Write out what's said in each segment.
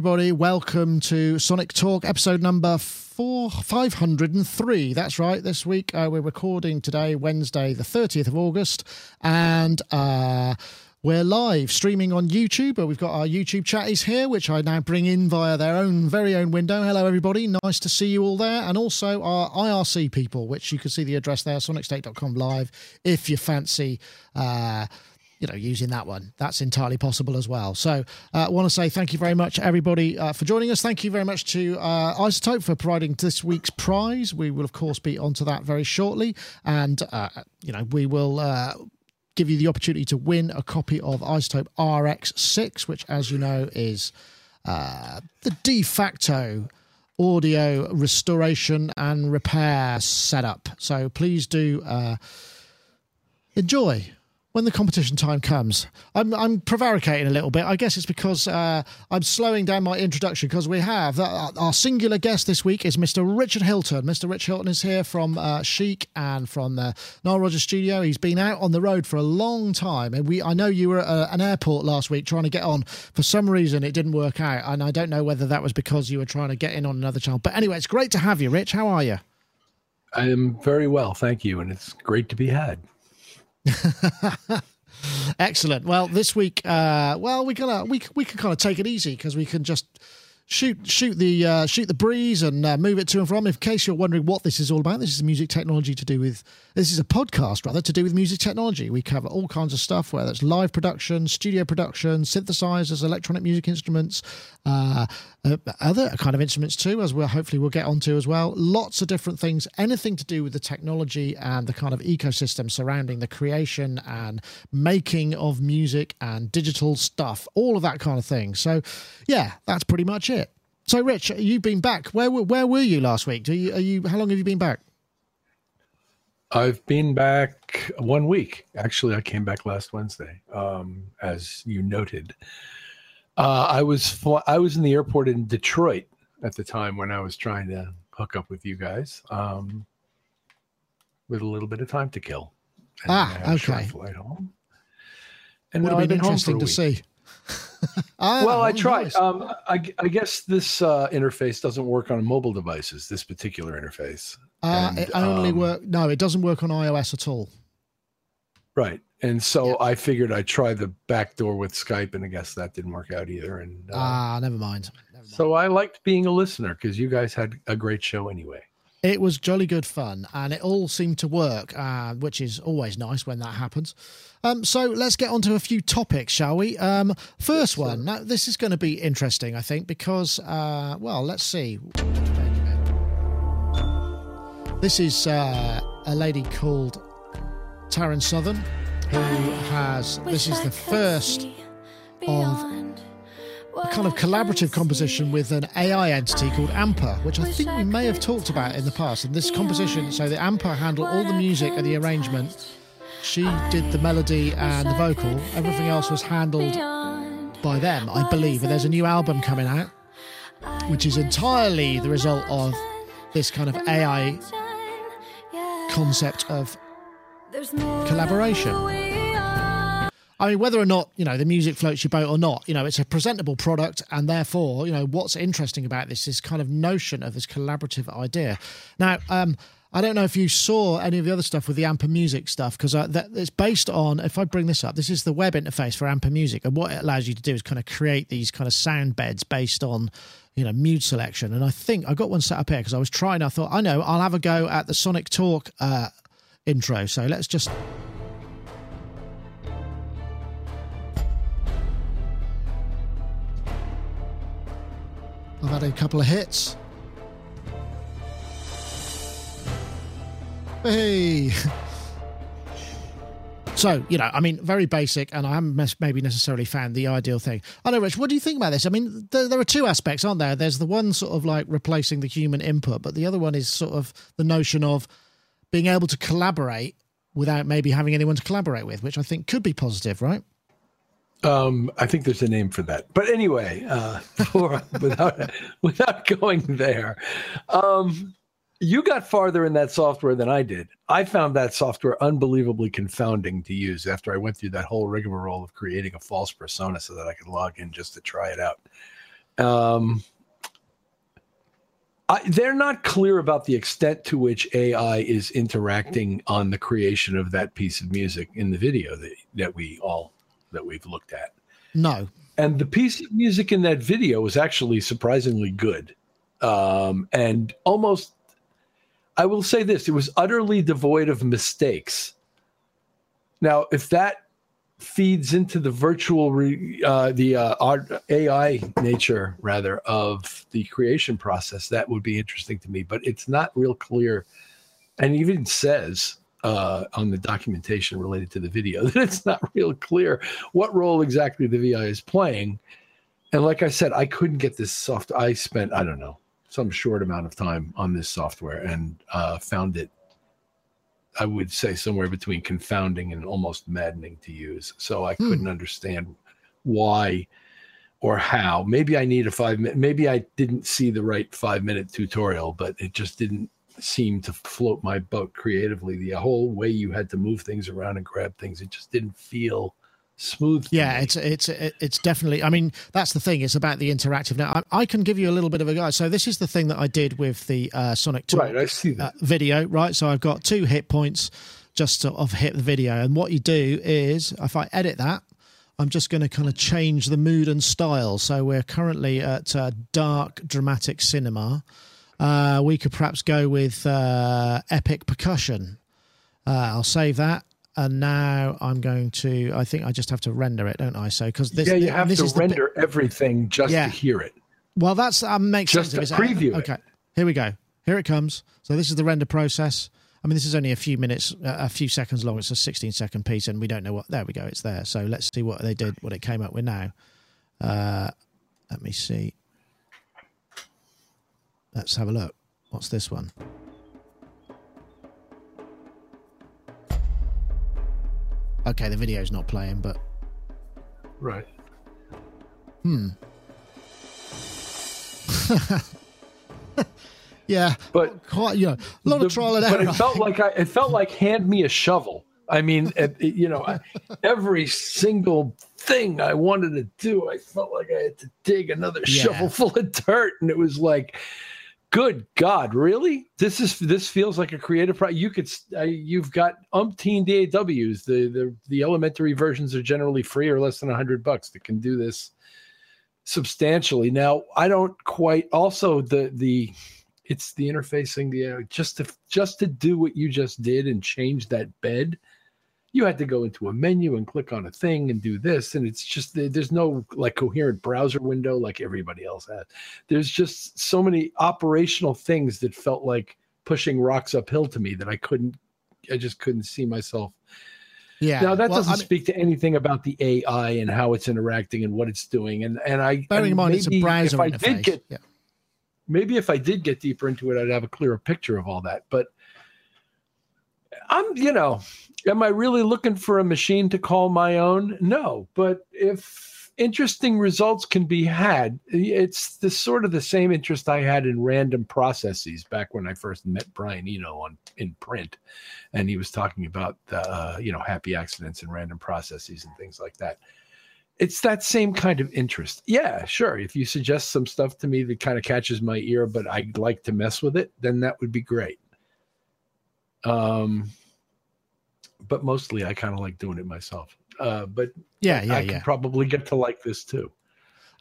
everybody. Welcome to Sonic Talk, episode number four, 503. That's right. This week uh, we're recording today, Wednesday, the 30th of August, and uh, we're live streaming on YouTube. but We've got our YouTube chatties here, which I now bring in via their own very own window. Hello, everybody. Nice to see you all there. And also our IRC people, which you can see the address there, sonicstate.com live, if you fancy. Uh, you know, using that one. That's entirely possible as well. So I uh, want to say thank you very much, everybody, uh, for joining us. Thank you very much to uh, iZotope for providing this week's prize. We will, of course, be onto that very shortly. And, uh, you know, we will uh, give you the opportunity to win a copy of iZotope RX6, which, as you know, is uh, the de facto audio restoration and repair setup. So please do uh, enjoy when the competition time comes. I'm, I'm prevaricating a little bit. I guess it's because uh, I'm slowing down my introduction because we have uh, our singular guest this week is Mr. Richard Hilton. Mr. Rich Hilton is here from uh, Chic and from the Nile Rodgers studio. He's been out on the road for a long time, and we I know you were at uh, an airport last week trying to get on. For some reason, it didn't work out, and I don't know whether that was because you were trying to get in on another channel. But anyway, it's great to have you, Rich. How are you? I am very well, thank you, and it's great to be had. Excellent. Well, this week, uh, well, we're gonna we we can kind of take it easy because we can just shoot shoot the uh, shoot the breeze and uh, move it to and from. In case you're wondering what this is all about, this is music technology to do with. This is a podcast rather to do with music technology. We cover all kinds of stuff, whether it's live production, studio production, synthesizers, electronic music instruments, uh, uh, other kind of instruments too, as we'll hopefully we'll get onto as well. Lots of different things, anything to do with the technology and the kind of ecosystem surrounding the creation and making of music and digital stuff, all of that kind of thing. So, yeah, that's pretty much it. So, Rich, you've been back. Where where were you last week? Do you, are you? How long have you been back? I've been back one week. Actually, I came back last Wednesday, um, as you noted. Uh, I was fl- I was in the airport in Detroit at the time when I was trying to hook up with you guys, um, with a little bit of time to kill. And ah, okay. Flight home. And would have been, interesting to see. ah, well, I tried. Nice. Um, I, I, guess this uh, interface doesn't work on mobile devices. This particular interface. Uh, and, it only um, work. No, it doesn't work on iOS at all. Right, and so. I figured I'd try the back door with Skype, and I guess that didn't work out either. And uh, ah, never mind. never mind. So I liked being a listener because you guys had a great show anyway. It was jolly good fun, and it all seemed to work, uh, which is always nice when that happens. Um, so let's get on to a few topics, shall we? Um, first yes, one. Now, this is going to be interesting, I think, because, uh, well, let's see. This is uh, a lady called Taryn Southern, who has. This is the first of a kind of collaborative composition with an AI entity called Amper, which I think we may have talked about in the past. And this composition, so the Amper handled all the music and the arrangement she did the melody and the vocal. Everything else was handled by them, I believe. And there's a new album coming out, which is entirely the result of this kind of AI concept of collaboration. I mean, whether or not you know the music floats your boat or not, you know it's a presentable product, and therefore, you know what's interesting about this is kind of notion of this collaborative idea. Now, um, I don't know if you saw any of the other stuff with the Amper Music stuff because uh, it's based on. If I bring this up, this is the web interface for Amper Music, and what it allows you to do is kind of create these kind of sound beds based on you know mood selection. And I think I got one set up here because I was trying. I thought I know I'll have a go at the Sonic Talk uh, intro. So let's just. I've had a couple of hits. Hey. So, you know, I mean, very basic, and I haven't maybe necessarily found the ideal thing. I know, Rich, what do you think about this? I mean, there, there, are two aspects, aren't there? There's the one sort of like replacing the human input, but the other one is sort of the notion of being able to collaborate without maybe having anyone to collaborate with, which I think could be positive, right? Um, I think there's a name for that. But anyway, uh, for, without without going there, um, you got farther in that software than I did. I found that software unbelievably confounding to use after I went through that whole rigmarole of creating a false persona so that I could log in just to try it out. Um, I, they're not clear about the extent to which AI is interacting on the creation of that piece of music in the video that, that we all that we've looked at. No. And the piece of music in that video was actually surprisingly good. Um, and almost I will say this, it was utterly devoid of mistakes. Now, if that feeds into the virtual re, uh, the uh, AI nature rather of the creation process. That would be interesting to me but it's not real clear. And even says uh, on the documentation related to the video that it's not real clear what role exactly the vi is playing. And like i said i couldn't get this soft i spent i don't know some short amount of time on this software and uh, found it I would say somewhere between confounding and almost maddening to use. So I hmm. couldn't understand why or how. Maybe I need a five minute, maybe I didn't see the right five minute tutorial, but it just didn't seem to float my boat creatively. The whole way you had to move things around and grab things, it just didn't feel smooth. Yeah, it's it's it's definitely. I mean, that's the thing. It's about the interactive. Now, I, I, can give you a little bit of a guide. So this is the thing that I did with the uh, Sonic Talk right, I see that. Uh, video. Right, so I've got two hit points just to of hit the video, and what you do is if I edit that. I'm just going to kind of change the mood and style. So we're currently at uh, dark dramatic cinema. Uh, we could perhaps go with uh, epic percussion. Uh, I'll save that and now I'm going to. I think I just have to render it, don't I? So because this, yeah, you have to render everything just yeah. to hear it. Well, that's that makes just sense. to preview. Okay, here we go. Here it comes. So this is the render process. I mean, this is only a few minutes, a few seconds long. It's a 16 second piece, and we don't know what. There we go. It's there. So let's see what they did, what it came up with now. Uh, let me see. Let's have a look. What's this one? Okay, the video's not playing, but right. Hmm. yeah, but quite you know, a lot the, of trial and error. But it felt like I, it felt like hand me a shovel. I mean, it, you know, every single thing I wanted to do, I felt like I had to dig another yeah. shovel full of dirt, and it was like, Good God, really? This is this feels like a creative project. You could uh, you've got umpteen DAWs. The the the elementary versions are generally free or less than hundred bucks that can do this substantially. Now I don't quite. Also the the it's the interfacing the uh, just to just to do what you just did and change that bed you had to go into a menu and click on a thing and do this and it's just there's no like coherent browser window like everybody else has there's just so many operational things that felt like pushing rocks uphill to me that i couldn't i just couldn't see myself yeah now that well, doesn't I mean, speak to anything about the ai and how it's interacting and what it's doing and and i bearing in mind it's a browser if i interface. did get yeah. maybe if i did get deeper into it i'd have a clearer picture of all that but i'm you know am I really looking for a machine to call my own? No, but if interesting results can be had, it's the sort of the same interest I had in random processes back when I first met Brian Eno on in print, and he was talking about the uh, you know happy accidents and random processes and things like that. It's that same kind of interest. Yeah, sure. If you suggest some stuff to me that kind of catches my ear, but I'd like to mess with it, then that would be great. Um, but mostly I kind of like doing it myself. Uh, but yeah, yeah, I yeah. could probably get to like this too.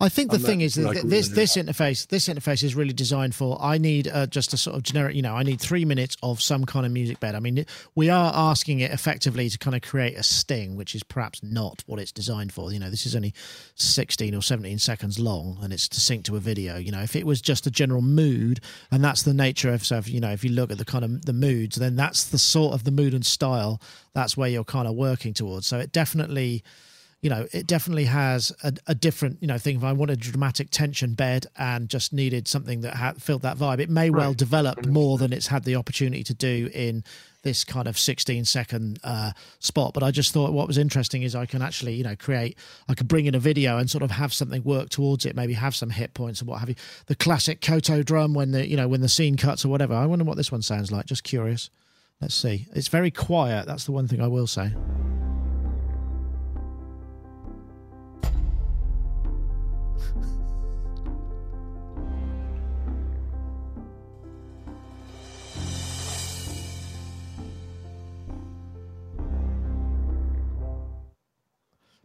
I think the thing is that this this interface this interface is really designed for. I need uh, just a sort of generic, you know, I need three minutes of some kind of music bed. I mean, we are asking it effectively to kind of create a sting, which is perhaps not what it's designed for. You know, this is only sixteen or seventeen seconds long, and it's to sync to a video. You know, if it was just a general mood, and that's the nature of, so if, you know, if you look at the kind of the moods, then that's the sort of the mood and style. That's where you're kind of working towards. So it definitely you know, it definitely has a, a, different, you know, thing. If I wanted a dramatic tension bed and just needed something that had, filled that vibe, it may right. well develop more than it's had the opportunity to do in this kind of 16 second uh, spot. But I just thought what was interesting is I can actually, you know, create, I could bring in a video and sort of have something work towards it, maybe have some hit points and what have you. The classic taiko drum when the, you know, when the scene cuts or whatever. I wonder what this one sounds like. Just curious. Let's see. It's very quiet. That's the one thing I will say.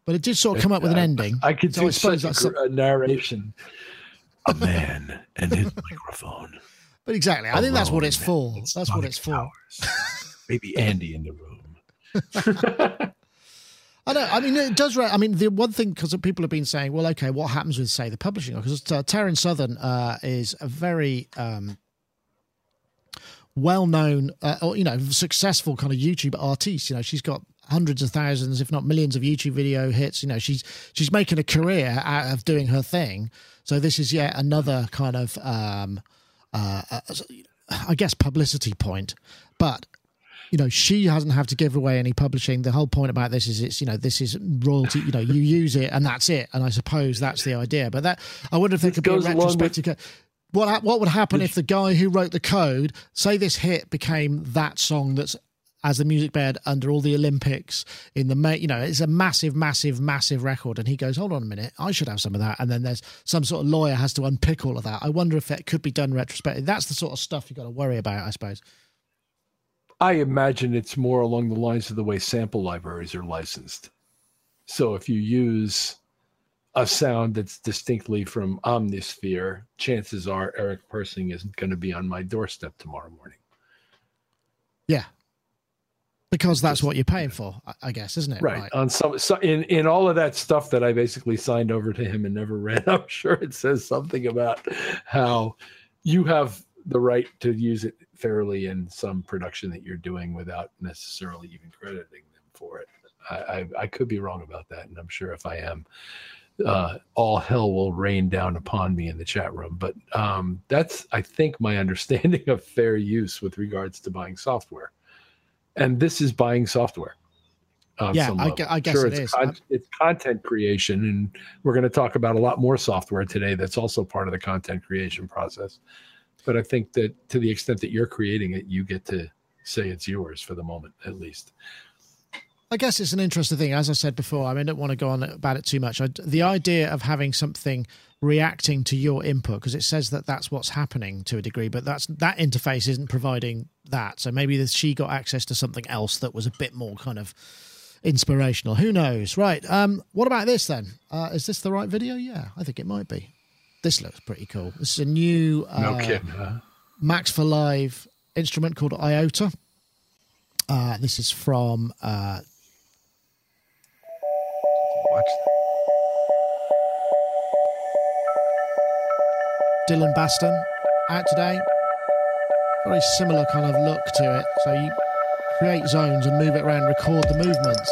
But it did sort of come up with an ending. I could So do I suppose such that's a, gr- a narration. A man and his microphone. But exactly, I think that's what it's for. Alone That's what it's for. Maybe Andy in the room. I know. I mean, it does. Re- I mean, the one thing because people have been saying, well, okay, what happens with say the publishing? Because uh, Taryn Southern uh, is a very um, well-known, uh, or you know, successful kind of YouTube artiste. You know, she's got hundreds of thousands, if not millions, of YouTube video hits. You know, she's she's making a career out of doing her thing. So this is yet another kind of, um, uh, uh, I guess, publicity point. But you know, she hasn't have to give away any publishing. The whole point about this is it's, you know, this is royalty, you know, you use it and that's it. And I suppose that's the idea. But that, I wonder if there This could be a along with- retrospective. What, what would happen if the guy who wrote the code, say this hit became that song that's as the music bed under all the Olympics in the, ma- you know, it's a massive, massive, massive record. And he goes, hold on a minute, I should have some of that. And then there's some sort of lawyer has to unpick all of that. I wonder if it could be done retrospectively. That's the sort of stuff you've got to worry about, I suppose. I imagine it's more along the lines of the way sample libraries are licensed. So if you use a sound that's distinctly from Omnisphere, chances are Eric Persing isn't going to be on my doorstep tomorrow morning. Yeah. Because that's what you're paying for, I- guess, isn't it? Right. On some, so in in all of that stuff that I basically signed over to him and never read, I'm sure it says something about how you have the right to use it fairly in some production that you're doing without necessarily even crediting them for it. I, I, I could be wrong about that, and I'm sure if I am, uh, all hell will rain down upon me in the chat room. But um, that's, I think, my understanding of fair use with regards to buying software, and this is buying software. on Yeah, I I guess sure it it's is. con- it's content creation, and we're going to talk about a lot more software today. That's also part of the content creation process. But I think that to the extent that you're creating it, you get to say it's yours for the moment, at least. I guess it's an interesting thing. As I said before, I mean, I don't want to go on about it too much. I, the idea of having something reacting to your input, because it says that that's what's happening to a degree, but that's that interface isn't providing that. So maybe this, she got access to something else that was a bit more kind of inspirational. Who knows? Right. Um, what about this then? Uh, is this the right video? Yeah, I think it might be. This looks pretty cool. This is a new uh, No kidding. Huh? Max for Live instrument called Iota. Uh, this is from uh, Watch Dillon Bastan out today. Very similar kind of look to it. So you create zones and move it around, record the movements.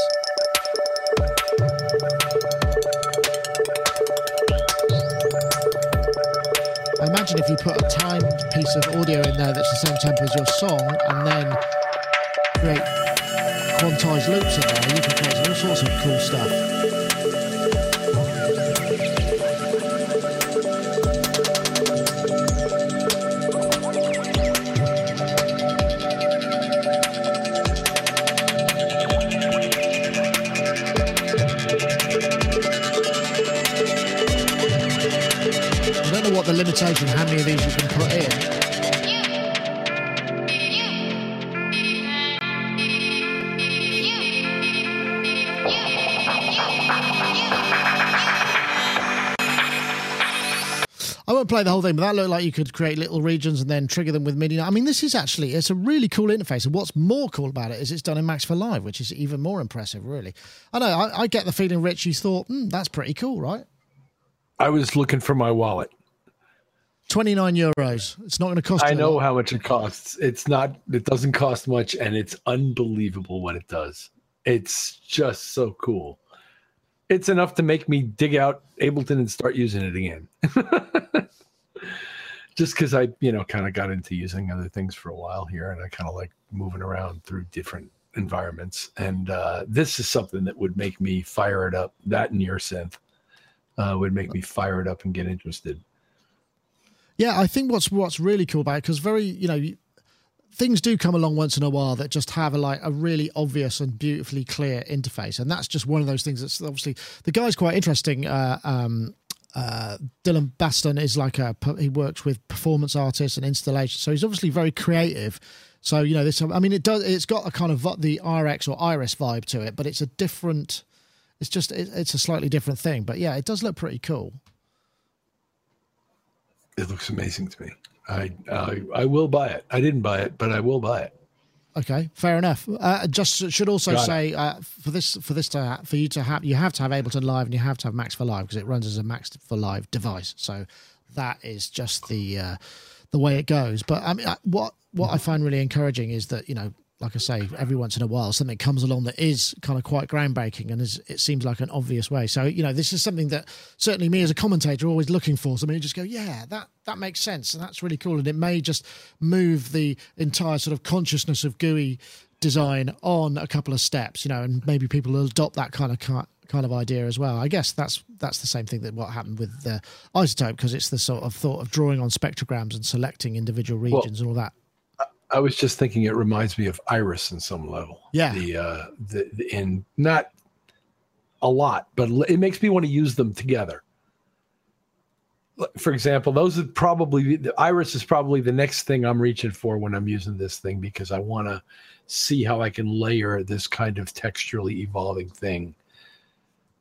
Imagine if you put a timed piece of audio in there that's the same tempo as your song and then create quantized loops in there, you can create all sorts of cool stuff. Limitation, how many of these you can put in. I won't play the whole thing, but that looked like you could create little regions and then trigger them with MIDI. I mean, this is actually it's a really cool interface, and what's more cool about it is it's done in Max for Live, which is even more impressive. Really, I know. I, I get the feeling, Rich, you thought hmm, that's pretty cool, right? I was looking for my wallet. Twenty nine euros. It's not going to cost. I you know how much it costs. It's not. It doesn't cost much, and it's unbelievable what it does. It's just so cool. It's enough to make me dig out Ableton and start using it again. just because I, you know, kind of got into using other things for a while here, and I kind of like moving around through different environments. And uh, this is something that would make me fire it up. That and your synth uh, would make me fire it up and get interested. Yeah, I think what's what's really cool about it because very you know things do come along once in a while that just have a like a really obvious and beautifully clear interface, and that's just one of those things that's obviously the guy's quite interesting. Uh, um, uh, Dillon Bastan is like a he works with performance artists and installation, so he's obviously very creative. So you know this, I mean, it does. It's got a kind of the RX or Iris vibe to it, but it's a different It's just it, it's a slightly different thing, but yeah, it does look pretty cool. It looks amazing to me. I I, I will buy it. I didn't buy it, but I will buy it. Okay, fair enough. Uh, just should also Got say uh, for this for this to for you to have you have to have Ableton Live and you have to have Max for Live because it runs as a Max for Live device. So that is just the uh, the way it goes. But I mean, uh, what what I find really encouraging is that you know like I say, every once in a while something comes along that is kind of quite groundbreaking and is, it seems like an obvious way. So, you know, this is something that certainly me as a commentator always looking for. Something you just go, yeah, that, that makes sense. And that's really cool. And it may just move the entire sort of consciousness of GUI design on a couple of steps, you know, and maybe people will adopt that kind of kind of idea as well. I guess that's that's the same thing that what happened with the iZotope because it's the sort of thought of drawing on spectrograms and selecting individual regions well, and all that. I was just thinking it reminds me of Iris in some level. Yeah. The uh the, the in not a lot, but it makes me want to use them together. For example, those are probably the Iris is probably the next thing I'm reaching for when I'm using this thing because I want to see how I can layer this kind of texturally evolving thing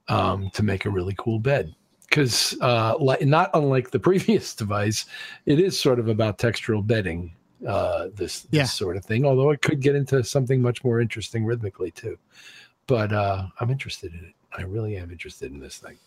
um, to make a really cool bed. Because uh, like, not unlike the previous device, it is sort of about textural bedding uh, this, yeah. this sort of thing. Although it could get into something much more interesting rhythmically too. But uh, I'm interested in it. I really am interested in this thing.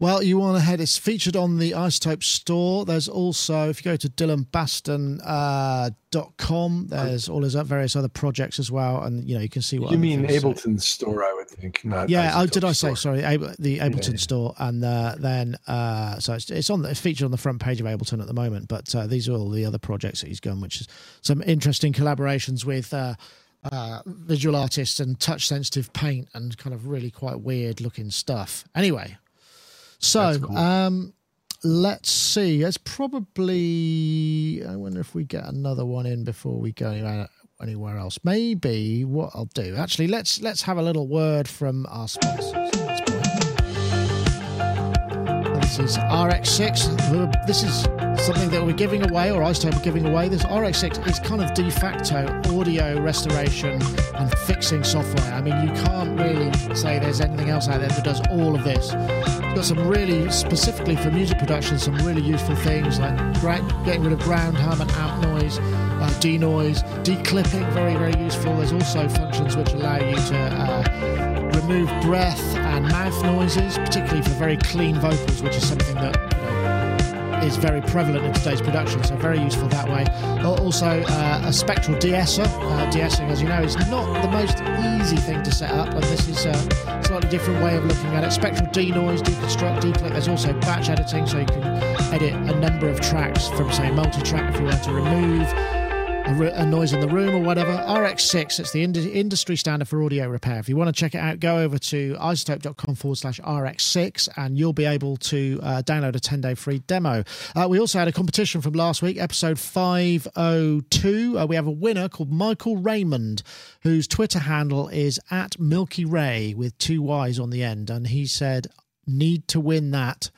Well, you want to head. It's featured on the iZotope store. There's also, if you go to dillonbastan.com, uh, there's all his various other projects as well. And, you know, you can see what. You mean Ableton store, I would think. Not yeah, oh, did I say, sorry, the Ableton yeah. store. And uh, then, uh, so it's, it's, on, it's featured on the front page of Ableton at the moment. But uh, these are all the other projects that he's done, which is some interesting collaborations with. Uh, uh, visual artists and touch sensitive paint and kind of really quite weird looking stuff. Anyway, so, cool. um, let's see. It's probably. I wonder if we get another one in before we go anywhere else. Maybe what I'll do. Actually, let's let's have a little word from our sponsors. This is RX6. This is something that we're giving away, or iZotope are giving away. This RX6 is kind of de facto audio restoration and fixing software. I mean, you can't really say there's anything else out there that does all of this. It's got some really, specifically for music production, some really useful things like getting rid of ground hum and amp noise, uh, denoise, declipping, very, very useful. There's also functions which allow you to uh, remove breath and mouth noises, particularly for very clean vocals, which is something that is very prevalent in today's production, so very useful that way. Also, uh, a spectral de-esser. Uh, de-essing, as you know, is not the most easy thing to set up, and this is a slightly different way of looking at it. Spectral denoise, deconstruct, declick. There's also batch editing, so you can edit a number of tracks from, say, multi-track if you want to remove a, noise in the room or whatever. RX6, it's the ind- industry standard for audio repair. If you want to check it out, go over to izotope.com forward slash RX6 and you'll be able to uh, download a 10 day free demo. Uh, we also had a competition from last week, episode 502. Uh, we have a winner called Michael Raymond, whose Twitter handle is at Milky Ray with two Y's on the end. And he said, Need to win that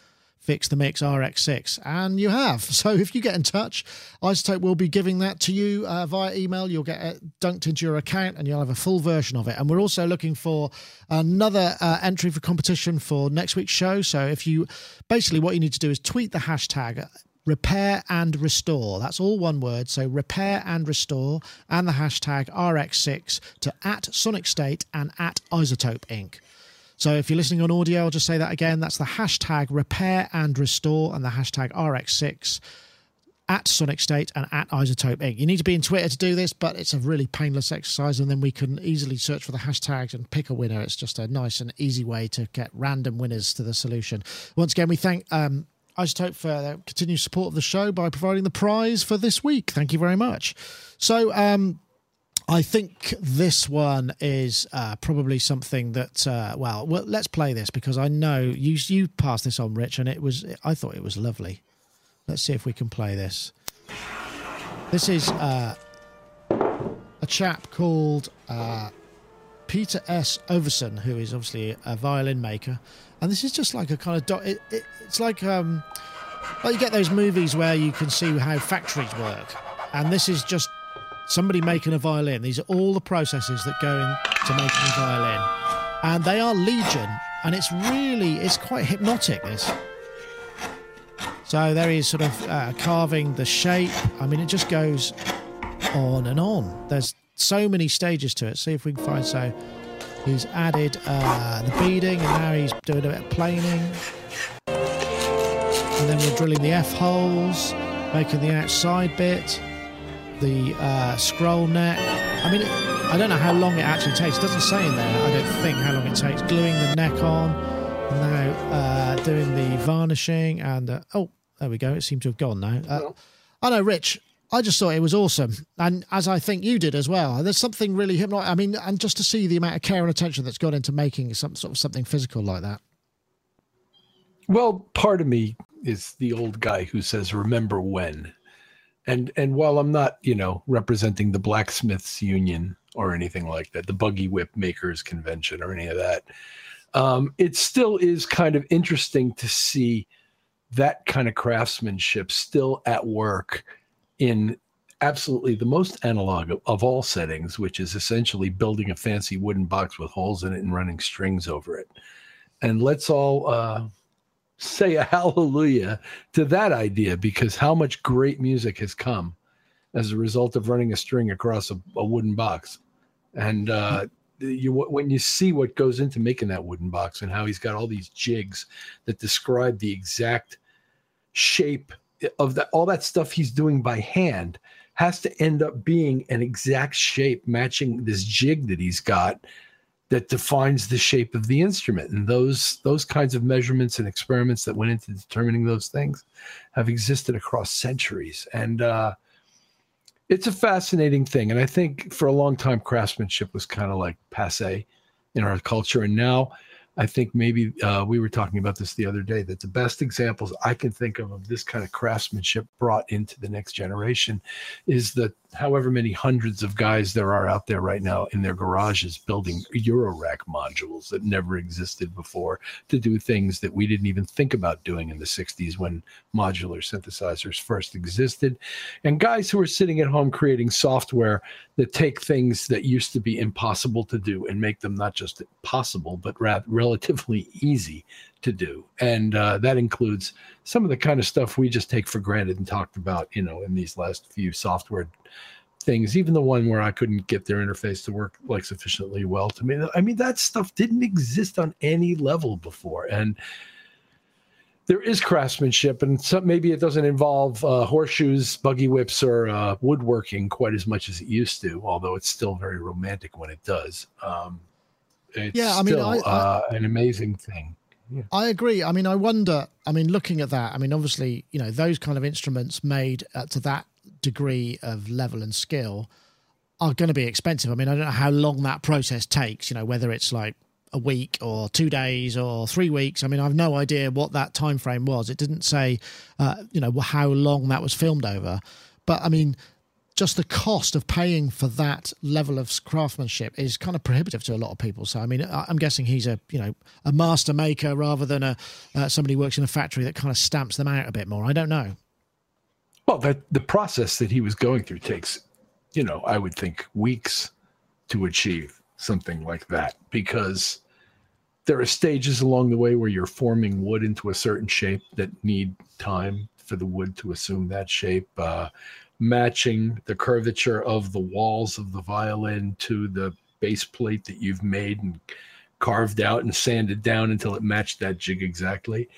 Fix the Mix RX6. And you have. So if you get in touch, iZotope will be giving that to you uh, via email. You'll get it dunked into your account and you'll have a full version of it. And we're also looking for another uh, entry for competition for next week's show. So if you basically what you need to do is tweet the hashtag repair and restore. That's all one word. So repair and restore and the hashtag RX6 to at Sonic State and at iZotope Inc. So if you're listening on audio, I'll just say that again. That's the hashtag repair and restore and the hashtag RX6 at Sonic State and at iZotope Inc. You need to be in Twitter to do this, but it's a really painless exercise, and then we can easily search for the hashtags and pick a winner. It's just a nice and easy way to get random winners to the solution. Once again, we thank um, iZotope for their continued support of the show by providing the prize for this week. Thank you very much. So, um, I think this one is uh, probably something that uh, well, well, let's play this because I know you you passed this on, Rich, and it was I thought it was lovely. Let's see if we can play this. This is uh, a chap called uh, Peter S. Overson, who is obviously a violin maker, and this is just like a kind of do- it, it, it's like um, like you get those movies where you can see how factories work, and this is just somebody making a violin. These are all the processes that go into making a violin. And they are legion. and it's really it's quite hypnotic. This. So there he is, sort of uh, carving the shape. I mean, it just goes on and on. There's so many stages to it. See if we can find so. He's added uh, the beading, and now he's doing a bit of planing. And then we're drilling the F holes, making the outside bit, the uh, scroll neck. I mean, I don't know how long it actually takes. It doesn't say in there, I don't think, how long it takes. Gluing the neck on, now uh, doing the varnishing, and uh, oh, there we go. It seems to have gone now. Uh, I know, Rich. I just thought it was awesome, and as I think you did as well. There's something really hypnotic. I mean, and just to see the amount of care and attention that's gone into making some sort of something physical like that. Well, part of me is the old guy who says, "Remember when," and and while I'm not, you know, representing the blacksmiths union or anything like that, the buggy whip makers convention or any of that, um, it still is kind of interesting to see that kind of craftsmanship still at work in absolutely the most analog of, of, all settings, which is essentially building a fancy wooden box with holes in it and running strings over it. And let's all uh, say a hallelujah to that idea because how much great music has come as a result of running a string across a, a wooden box. And uh, you when you see what goes into making that wooden box and how he's got all these jigs that describe the exact shape of that all that stuff he's doing by hand has to end up being an exact shape matching this jig that he's got that defines the shape of the instrument. And those those kinds of measurements and experiments that went into determining those things have existed across centuries. And uh, it's a fascinating thing. And i think for a long time craftsmanship was kind of like passe in our culture. And now I think maybe uh, we were talking about this the other day that the best examples I can think of of this kind of craftsmanship brought into the next generation is that however many hundreds of guys there are out there right now in their garages building Eurorack modules that never existed before to do things that we didn't even think about doing in the 60s when modular synthesizers first existed. And guys who are sitting at home creating software that take things that used to be impossible to do and make them not just possible, but rather relatively easy to do. And uh, that includes some of the kind of stuff we just take for granted and talked about, you know, in these last few software things, even the one where I couldn't get their interface to work like sufficiently well to me. I mean, that stuff didn't exist on any level before. And there is craftsmanship, and some, maybe it doesn't involve uh, horseshoes, buggy whips, or uh, woodworking quite as much as it used to, although it's still very romantic when it does. Um, yeah, I mean, I, I, uh, an amazing thing. Yeah. I agree. I mean, I wonder. I mean, looking at that, I mean, obviously, you know, those kind of instruments made uh, to that degree of level and skill are going to be expensive. I mean, I don't know how long that process takes. You know, whether it's like a week or two days or three weeks. I mean, I've no idea what that time frame was. It didn't say, uh, you know, how long that was filmed over. But I mean, just the cost of paying for that level of craftsmanship is kind of prohibitive to a lot of people. So, I mean, I'm guessing he's a you know a master maker rather than a uh, somebody who works in a factory that kind of stamps them out a bit more. I don't know. Well, the the process that he was going through takes, you know, I would think weeks to achieve something like that because there are stages along the way where you're forming wood into a certain shape that need time for the wood to assume that shape. Uh, matching the curvature of the walls of the violin to the base plate that you've made and carved out and sanded down until it matched that jig exactly.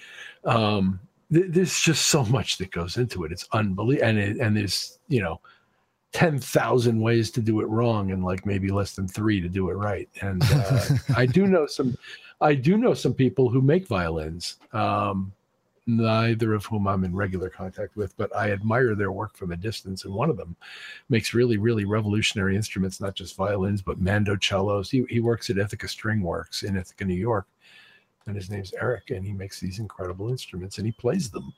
Um, th- there's just so much that goes into it. It's unbelievable, and it, and there's you know ten thousand ways to do it wrong, and like maybe less than three to do it right. And uh, I do know some, I do know some people who make violins. Um, neither of whom I'm in regular contact with, but I admire their work from a distance. And one of them makes really, really revolutionary instruments, not just violins, but mandocellos. He, he works at Ithaca String Works in Ithaca, New York. And his name's Eric, and he makes these incredible instruments and he plays them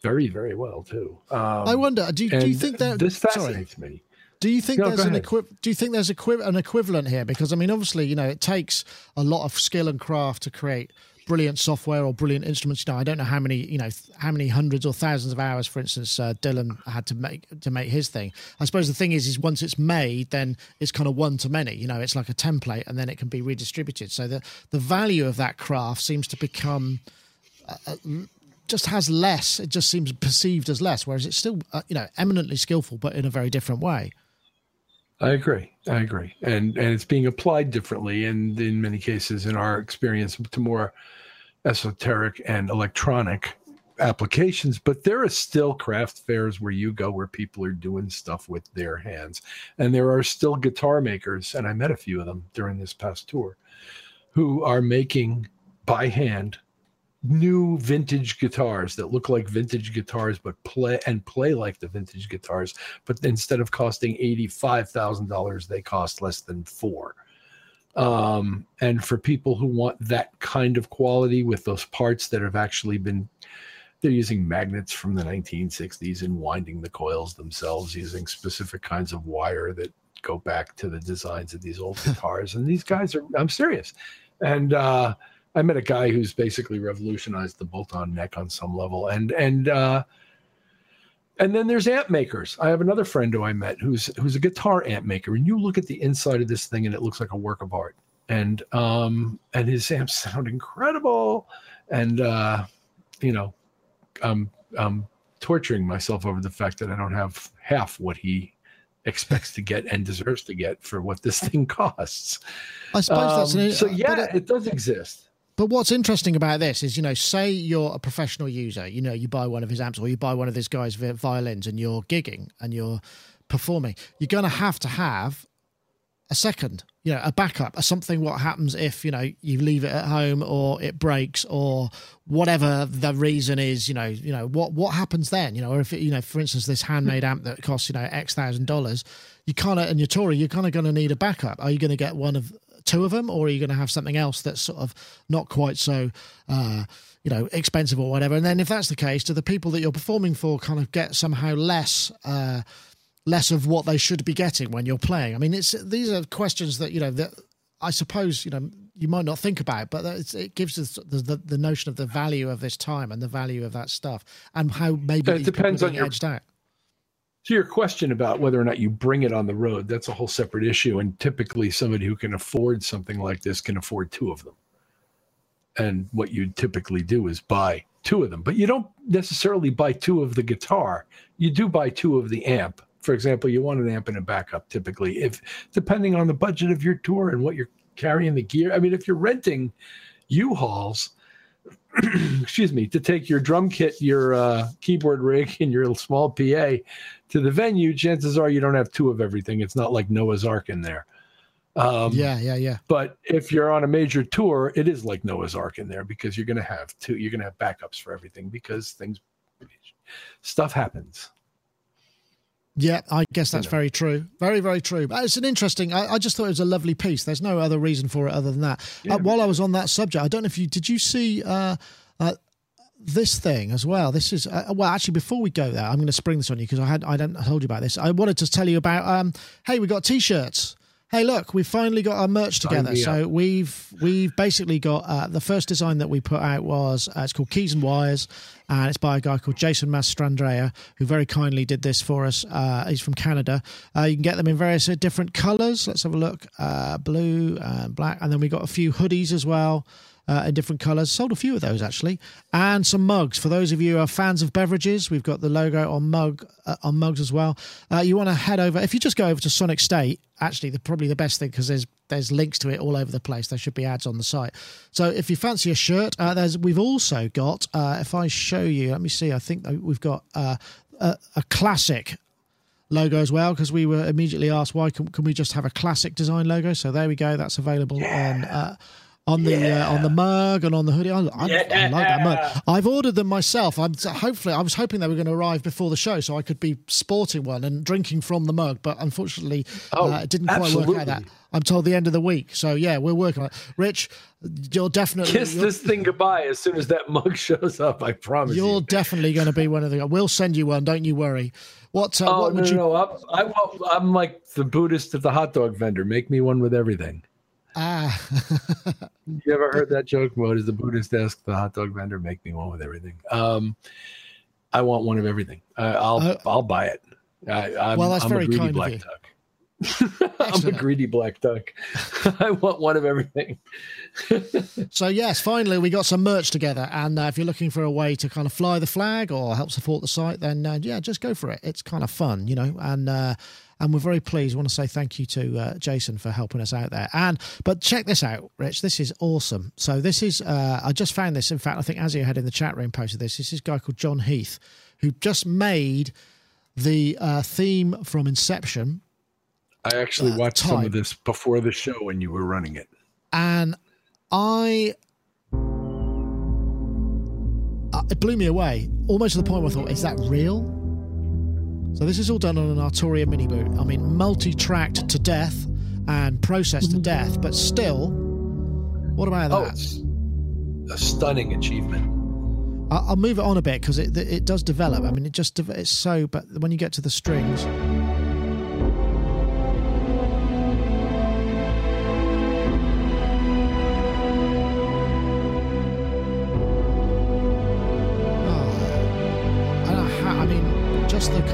very, very well too. Um, I wonder, do, do you think that this fascinates sorry. me? Do you think no, there's an equi- Do you think there's equi- an equivalent here? Because I mean, obviously, you know, it takes a lot of skill and craft to create brilliant software or brilliant instruments. You know, I don't know how many, you know, how many hundreds or thousands of hours, for instance, uh, Dillon had to make to make his thing. I suppose the thing is, is once it's made, then it's kind of one to many. You know, it's like a template, and then it can be redistributed. So the the value of that craft seems to become. Uh, uh just has less. It just seems perceived as less, whereas it's still, uh, you know, eminently skillful, but in a very different way. I agree. I agree, and and it's being applied differently, and in many cases, in our experience, to more esoteric and electronic applications. But there are still craft fairs where you go where people are doing stuff with their hands, and there are still guitar makers, and I met a few of them during this past tour, who are making by hand new vintage guitars that look like vintage guitars but play and play like the vintage guitars but instead of costing $85,000 they cost less than 4 um, and for people who want that kind of quality with those parts that have actually been they're using magnets from the 1960s and winding the coils themselves using specific kinds of wire that go back to the designs of these old guitars. And these guys are I'm serious. And uh I met a guy who's basically revolutionized the bolt-on neck on some level, and and uh, and then there's amp makers. I have another friend who I met who's who's a guitar amp maker, and you look at the inside of this thing, and it looks like a work of art. And um and his amps sound incredible, and uh, you know, I'm I'm torturing myself over the fact that I don't have half what he expects to get and deserves to get for what this thing costs. I suppose um, that's an, so. Yeah, it, it does exist. But what's interesting about this is, you know, say you're a professional user, you know, you buy one of his amps or you buy one of this guy's violins and you're gigging and you're performing, you're going to have to have a second, you know, a backup, something what happens if, you know, you leave it at home or it breaks or whatever the reason is, you know, you know, what what happens then, you know, or if it, you know, for instance, this handmade amp that costs, you know, X thousand dollars, you kind of, and your Tory, you're kind of going to need a backup. Are you going to get one of two of them, or are you going to have something else that's sort of not quite so, uh, you know, expensive or whatever? And then if that's the case, do the people that you're performing for kind of get somehow less? Uh, less of what they should be getting when you're playing. I mean, it's these are questions that you know that I suppose you know you might not think about, but it gives us the, the, the, notion of the value of this time and the value of that stuff, and how maybe it depends on your, edged out to your question about whether or not you bring it on the road, that's a whole separate issue. And typically, somebody who can afford something like this can afford two of them. And what you typically do is buy two of them, but you don't necessarily buy two of the guitar. You do buy two of the amp. For example, you want an amp and a backup typically, if depending on the budget of your tour and what you're carrying the gear. I mean, if you're renting U-Hauls, excuse me, to take your drum kit, your uh, keyboard rig, and your small PA to the venue, chances are you don't have two of everything. It's not like Noah's Ark in there. Um, yeah, yeah, yeah. But if you're on a major tour, it is like Noah's Ark in there because you're going to have two. You're going to have backups for everything because things, stuff happens. Yeah, I guess that's you know. very true. Very, very true. But it's an interesting. I, I, just thought it was a lovely piece. There's no other reason for it other than that. Yeah, uh, while I was on that subject, I don't know if you did. You see uh, uh, this thing as well. This is uh, well, actually, before we go there, I'm going to spring this on you because I had I don't told you about this. I wanted to tell you about. Um, hey, we got t-shirts hey look we've finally got our merch together so we've we've basically got uh, the first design that we put out was uh, it's called keys and wires and it's by a guy called jason mastrandrea who very kindly did this for us uh, he's from canada uh, you can get them in various uh, different colors let's have a look uh, blue and black and then we got a few hoodies as well uh, in different colours. Sold a few of those actually, and some mugs for those of you who are fans of beverages. We've got the logo on mug uh, on mugs as well. Uh, you want to head over if you just go over to Sonic State. Actually, the probably the best thing because there's there's links to it all over the place. There should be ads on the site. So if you fancy a shirt, uh, there's we've also got. Uh, if I show you, let me see. I think we've got uh, a, a classic logo as well because we were immediately asked why can, can, we just have a classic design logo so there we go that's available yeah. on uh, on the yeah. uh, on the mug and on the hoodie. I, I, yeah. I, like that mug. I've ordered them myself. I'm hopefully I was hoping they were going to arrive before the show so I could be sporting one and drinking from the mug, but unfortunately oh, uh, it didn't quite absolutely. work out that. I'm told the end of the week. So yeah, we're working on it. Rich, you're definitely kiss you're, this thing goodbye as soon as that mug shows up. I promise. You're you. definitely going to be one of the. We'll send you one. Don't you worry. What? Uh, oh what no, would you? No, I'm, I'm, I'm like the Buddhist of the hot dog vendor. Make me one with everything. Ah. you ever heard that joke? What is the Buddhist desk? The hot dog vendor make me one with everything. Um, I want one of everything. Uh, I'll uh, I'll buy it. I, I'm, well, that's I'm very a greedy kind black of you. duck. I'm a greedy black duck. I want one of everything. so yes, finally we got some merch together, and uh, if you're looking for a way to kind of fly the flag or help support the site, then uh, yeah, just go for it. It's kind of fun, you know, and. Uh, and we're very pleased. I want to say thank you to uh, Jason for helping us out there. And but check this out, Rich. This is awesome. So this is uh, I just found this. In fact, I think Azzy had in the chat room posted this. This is a guy called John Heath who just made the uh, theme from Inception I actually uh, watched some of this before the show when you were running it. And I. Uh, it blew me away, almost to the point where I thought, is that real? So this is all done on an Arturia MiniBrute. I mean, multi-tracked to death and processed to death, but still, what about oh, that? It's a stunning achievement. I'll move it on a bit because it it does develop. I mean, it just it's so. But when you get to the strings.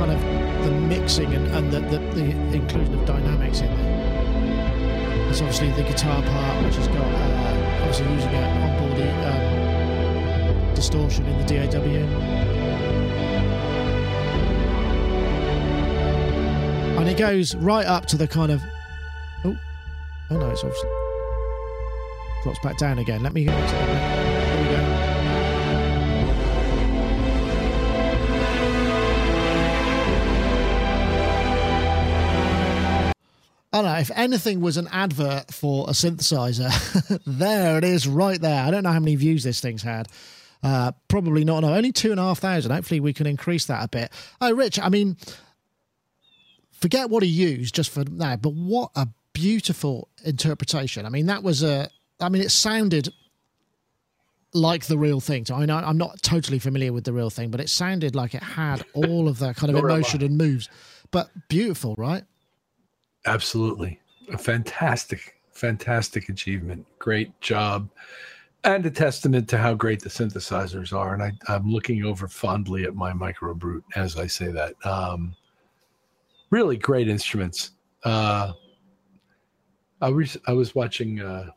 Kind of the mixing and, and the, the, the inclusion of dynamics in there. There's obviously the guitar part, which has got uh, obviously using an onboard um, distortion in the DAW. And it goes right up to the kind of oh oh no, it's obviously drops back down again. Let me. Go. I don't know if anything was an advert for a synthesizer. there it is, right there. I don't know how many views this thing's had. Uh, probably not. No, only two and a half thousand. Hopefully, we can increase that a bit. Oh, Rich. I mean, forget what he used just for now, but what a beautiful interpretation. I mean, that was a. I mean, it sounded like the real thing. So I know I'm not totally familiar with the real thing, but it sounded like it had all of that kind of emotion and moves. But beautiful, right? Absolutely. A fantastic, fantastic achievement. Great job. And a testament to how great the synthesizers are. And I, am looking over fondly at my microbrute as I say that. Um, really great instruments. Uh, I, was I was watching uh,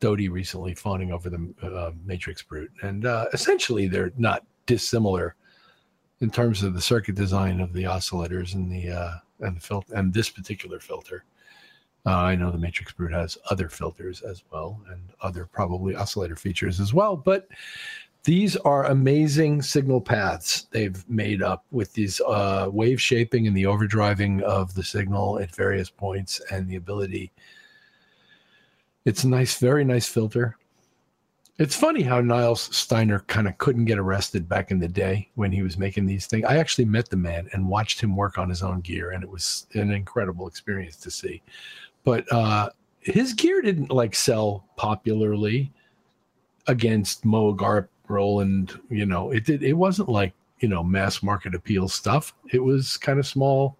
Doty recently fawning over the uh, Matrix Brute, and uh, essentially they're not dissimilar in terms of the circuit design of the oscillators and the uh, and the filter and this particular filter. Uh, I know the Matrix Brute has other filters as well and other probably oscillator features as well, but these are amazing signal paths they've made up with these uh, wave shaping and the overdriving of the signal at various points and the ability. It's a nice, very nice filter. It's funny how Nyle Steiner kind of couldn't get arrested back in the day when he was making these things. I actually met the man and watched him work on his own gear, and it was an incredible experience to see. But uh, his gear didn't like sell popularly against Moog ARP, Roland. You know, it did. It wasn't like you know mass market appeal stuff. It was kind of small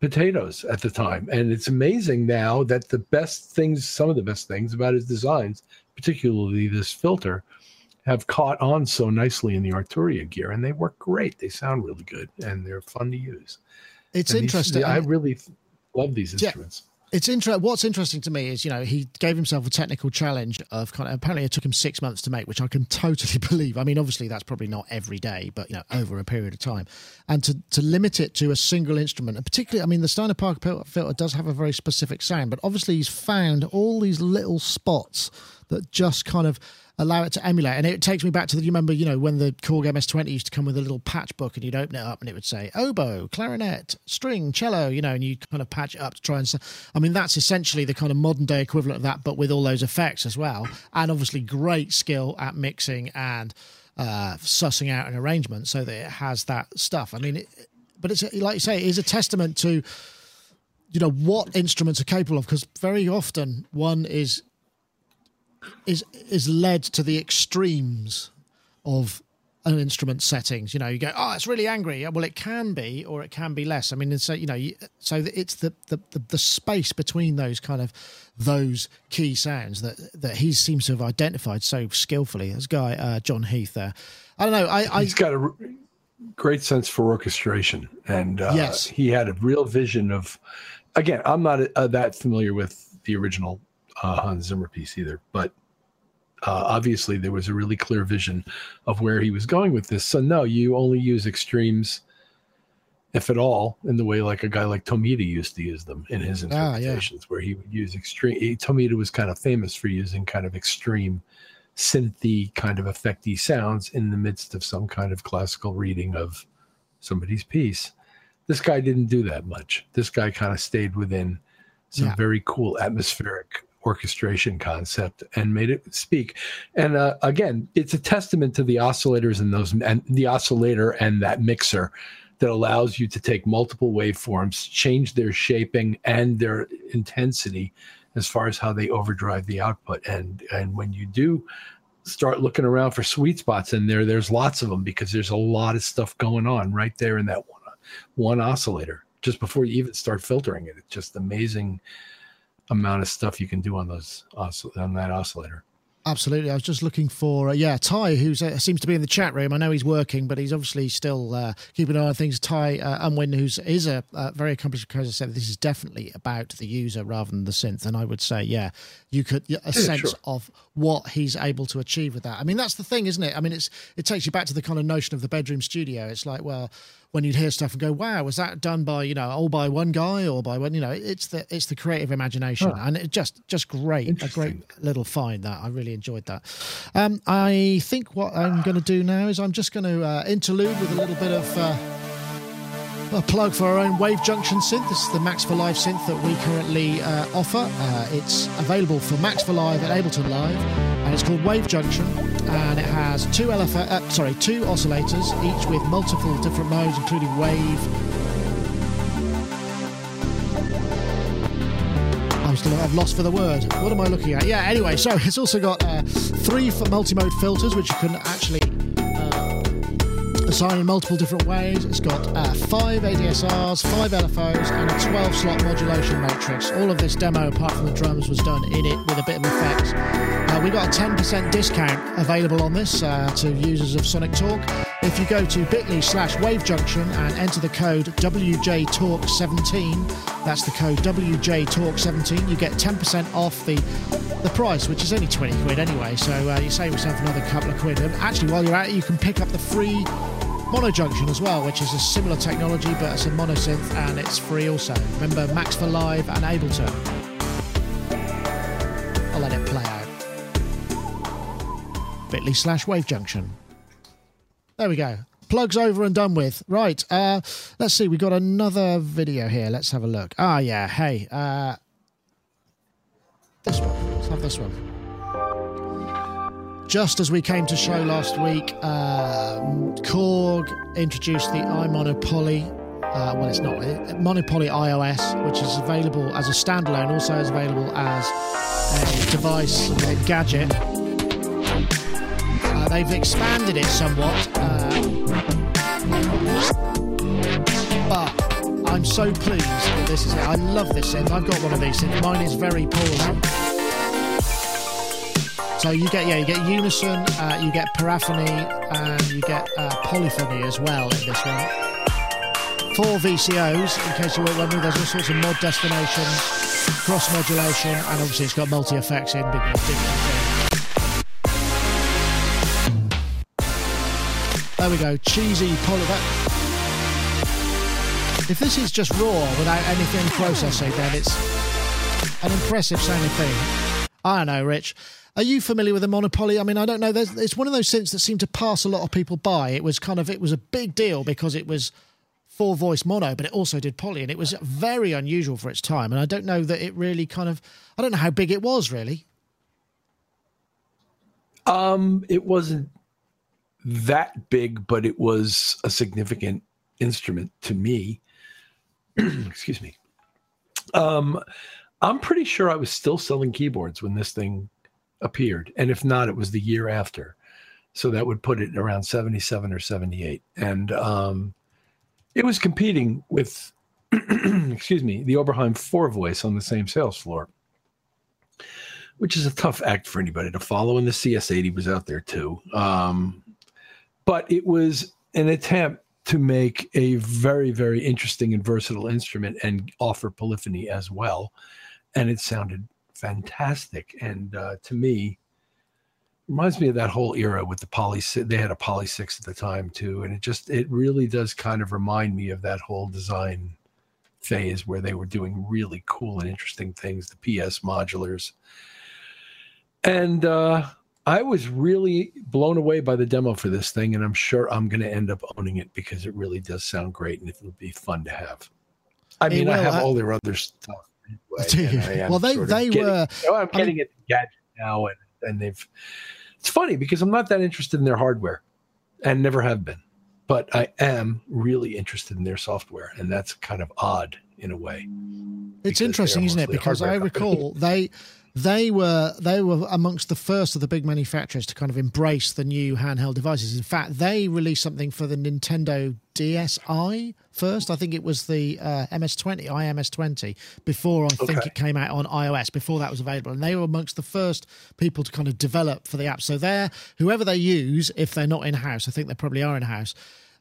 potatoes at the time. And it's amazing now that the best things, some of the best things about his designs particularly this filter, have caught on so nicely in the Arturia gear, and they work great. They sound really good, and they're fun to use. It's and interesting. These, I really love these instruments. Yeah it's interesting. What's interesting to me is, you know, he gave himself a technical challenge of kind of. Apparently, it took him six months to make, which I can totally believe. I mean, obviously, that's probably not every day, but you know, over a period of time, and to to limit it to a single instrument, and particularly, I mean, the Steiner Parker filter does have a very specific sound, but obviously, he's found all these little spots that just kind of allow it to emulate. And it takes me back to the, you remember, you know, when the Korg MS-20 used to come with a little patch book and you'd open it up and it would say oboe, clarinet, string, cello, you know, and you kind of patch it up to try and, I mean, that's essentially the kind of modern day equivalent of that, but with all those effects as well. And obviously great skill at mixing and uh, sussing out an arrangement so that it has that stuff. I mean, it, but it's like you say, it is a testament to, you know, what instruments are capable of because very often one is is is led to the extremes of an instrument settings. You know, you go, oh, it's really angry. Well, it can be, or it can be less. I mean, so you know, so it's the the the, the space between those kind of those key sounds that that he seems to have identified so skillfully. This guy, uh, John Heath, there. I don't know. I, I he's got a great sense for orchestration, and uh, yes, he had a real vision of. Again, I'm not uh, that familiar with the original uh, Hans Zimmer piece either, but uh, obviously there was a really clear vision of where he was going with this. So no, you only use extremes, if at all, in the way like a guy like Tomita used to use them in his interpretations, ah, yeah. where he would use extreme. Tomita was kind of famous for using kind of extreme, synthy kind of effecty sounds in the midst of some kind of classical reading of somebody's piece. This guy didn't do that much. This guy kind of stayed within some yeah. very cool atmospheric orchestration concept and made it speak. And uh, again, it's a testament to the oscillators and those and the oscillator and that mixer that allows you to take multiple waveforms, change their shaping and their intensity as far as how they overdrive the output. And and when you do start looking around for sweet spots in there, there's lots of them because there's a lot of stuff going on right there in that one one oscillator just before you even start filtering it. It's just amazing amount of stuff you can do on those on that oscillator. Absolutely. I was just looking for, uh, yeah, Ty, who uh, seems to be in the chat room. I know he's working, but he's obviously still uh, keeping an eye on things. Ty uh, Unwin, who's is a very accomplished composer, said this is definitely about the user rather than the synth. And I would say, yeah, you could get a yeah, sense sure. of what he's able to achieve with that. I mean, that's the thing, isn't it? I mean, it's it takes you back to the kind of notion of the bedroom studio. It's like, well, when you'd hear stuff and go, "Wow, was that done by you know all by one guy or by one?" You know, it's the it's the creative imagination, and it just just great, a great little find that I really enjoyed that. Um, I think what I'm going to do now is I'm just going to uh, interlude with a little bit of. Uh, a plug for our own Wave Junction synth. This is the Max for Live synth that we currently uh, offer. Uh, it's available for Max for Live at Ableton Live, and it's called Wave Junction. And it has two LF, uh, sorry, two oscillators, each with multiple different modes, including wave. I was I've lost for the word. What am I looking at? Yeah. Anyway, so it's also got uh, three multi-mode filters, which you can actually assign in multiple different ways. It's got uh, five ADSRs, five LFOs, and a 12 slot modulation matrix. All of this demo, apart from the drums, was done in it with a bit of effects. Uh, we got a 10% discount available on this uh, to users of Sonic Talk. If you go to bit.ly slash wave junction and enter the code WJTalk17, that's the code WJTalk17, you get 10% off the the price, which is only 20 quid anyway. So uh, you save yourself another couple of quid. And actually, while you're at it, you can pick up the free Mono Junction as well, which is a similar technology, but it's a mono synth and it's free also. Remember, Max for Live and Ableton. I'll let it play out. Bit.ly slash Wave Junction. There we go. Plugs over and done with. Right. Uh, let's see. We got another video here. Let's have a look. Ah, yeah. Hey. Uh, this one. Let's have this one just as we came to show last week, uh, Korg introduced the iMono/Poly. Uh, well, it's not Mono/Poly iOS, which is available as a standalone, also is available as a device, a gadget. Uh, they've expanded it somewhat, uh, but I'm so pleased that this is it. I love this synth. I've got one of these synths. Mine is very poor. So you get yeah, you get unison, uh, you get paraphony, and you get uh, polyphony as well in this one. Four VCOs, in case you weren't wondering. There's all sorts of mod destination, cross modulation, and obviously it's got multi effects in. Big, big, There we go, cheesy poly. If this is just raw without anything processing, then it's an impressive sounding thing. I don't know, Rich. Are you familiar with the Mono/Poly? I mean, I don't know. There's, it's one of those synths that seemed to pass a lot of people by. It was kind of it was a big deal because it was four voice mono, but it also did poly, and it was very unusual for its time. And I don't know that it really kind of I don't know how big it was really. Um, it wasn't that big, but it was a significant instrument to me. Excuse me. Um, I'm pretty sure I was still selling keyboards when this thing appeared, and if not, it was the year after. So that would put it around 77 or 78. And um, it was competing with, excuse me, the Oberheim four voice on the same sales floor, which is a tough act for anybody to follow. And the CS80 was out there too. Um, but it was an attempt to make a very, very interesting and versatile instrument and offer polyphony as well. And it sounded fantastic. And uh, to me, reminds me of that whole era with the poly they had a poly 6 at the time too and it just it really does kind of remind me of that whole design phase where they were doing really cool and interesting things the ps modulars and uh I was really blown away by the demo for this thing, and I'm sure I'm going to end up owning it because it really does sound great and it'll be fun to have. I mean, will, I have uh, all their other stuff. Anyway, well, they they getting, were. You know, I'm getting I mean, it gadget now, and and they've. It's funny because I'm not that interested in their hardware, and never have been, but I am really interested in their software, and that's kind of odd in a way. It's interesting, isn't it? Because I recall they they were they were amongst the first of the big manufacturers to kind of embrace the new handheld devices. In fact, they released something for the Nintendo DSi first. I think it was the uh, MS20, IMS20, before I think it came out on iOS. Before that was available, and they were amongst the first people to kind of develop for the app. So they're whoever they use, if they're not in house, I think they probably are in house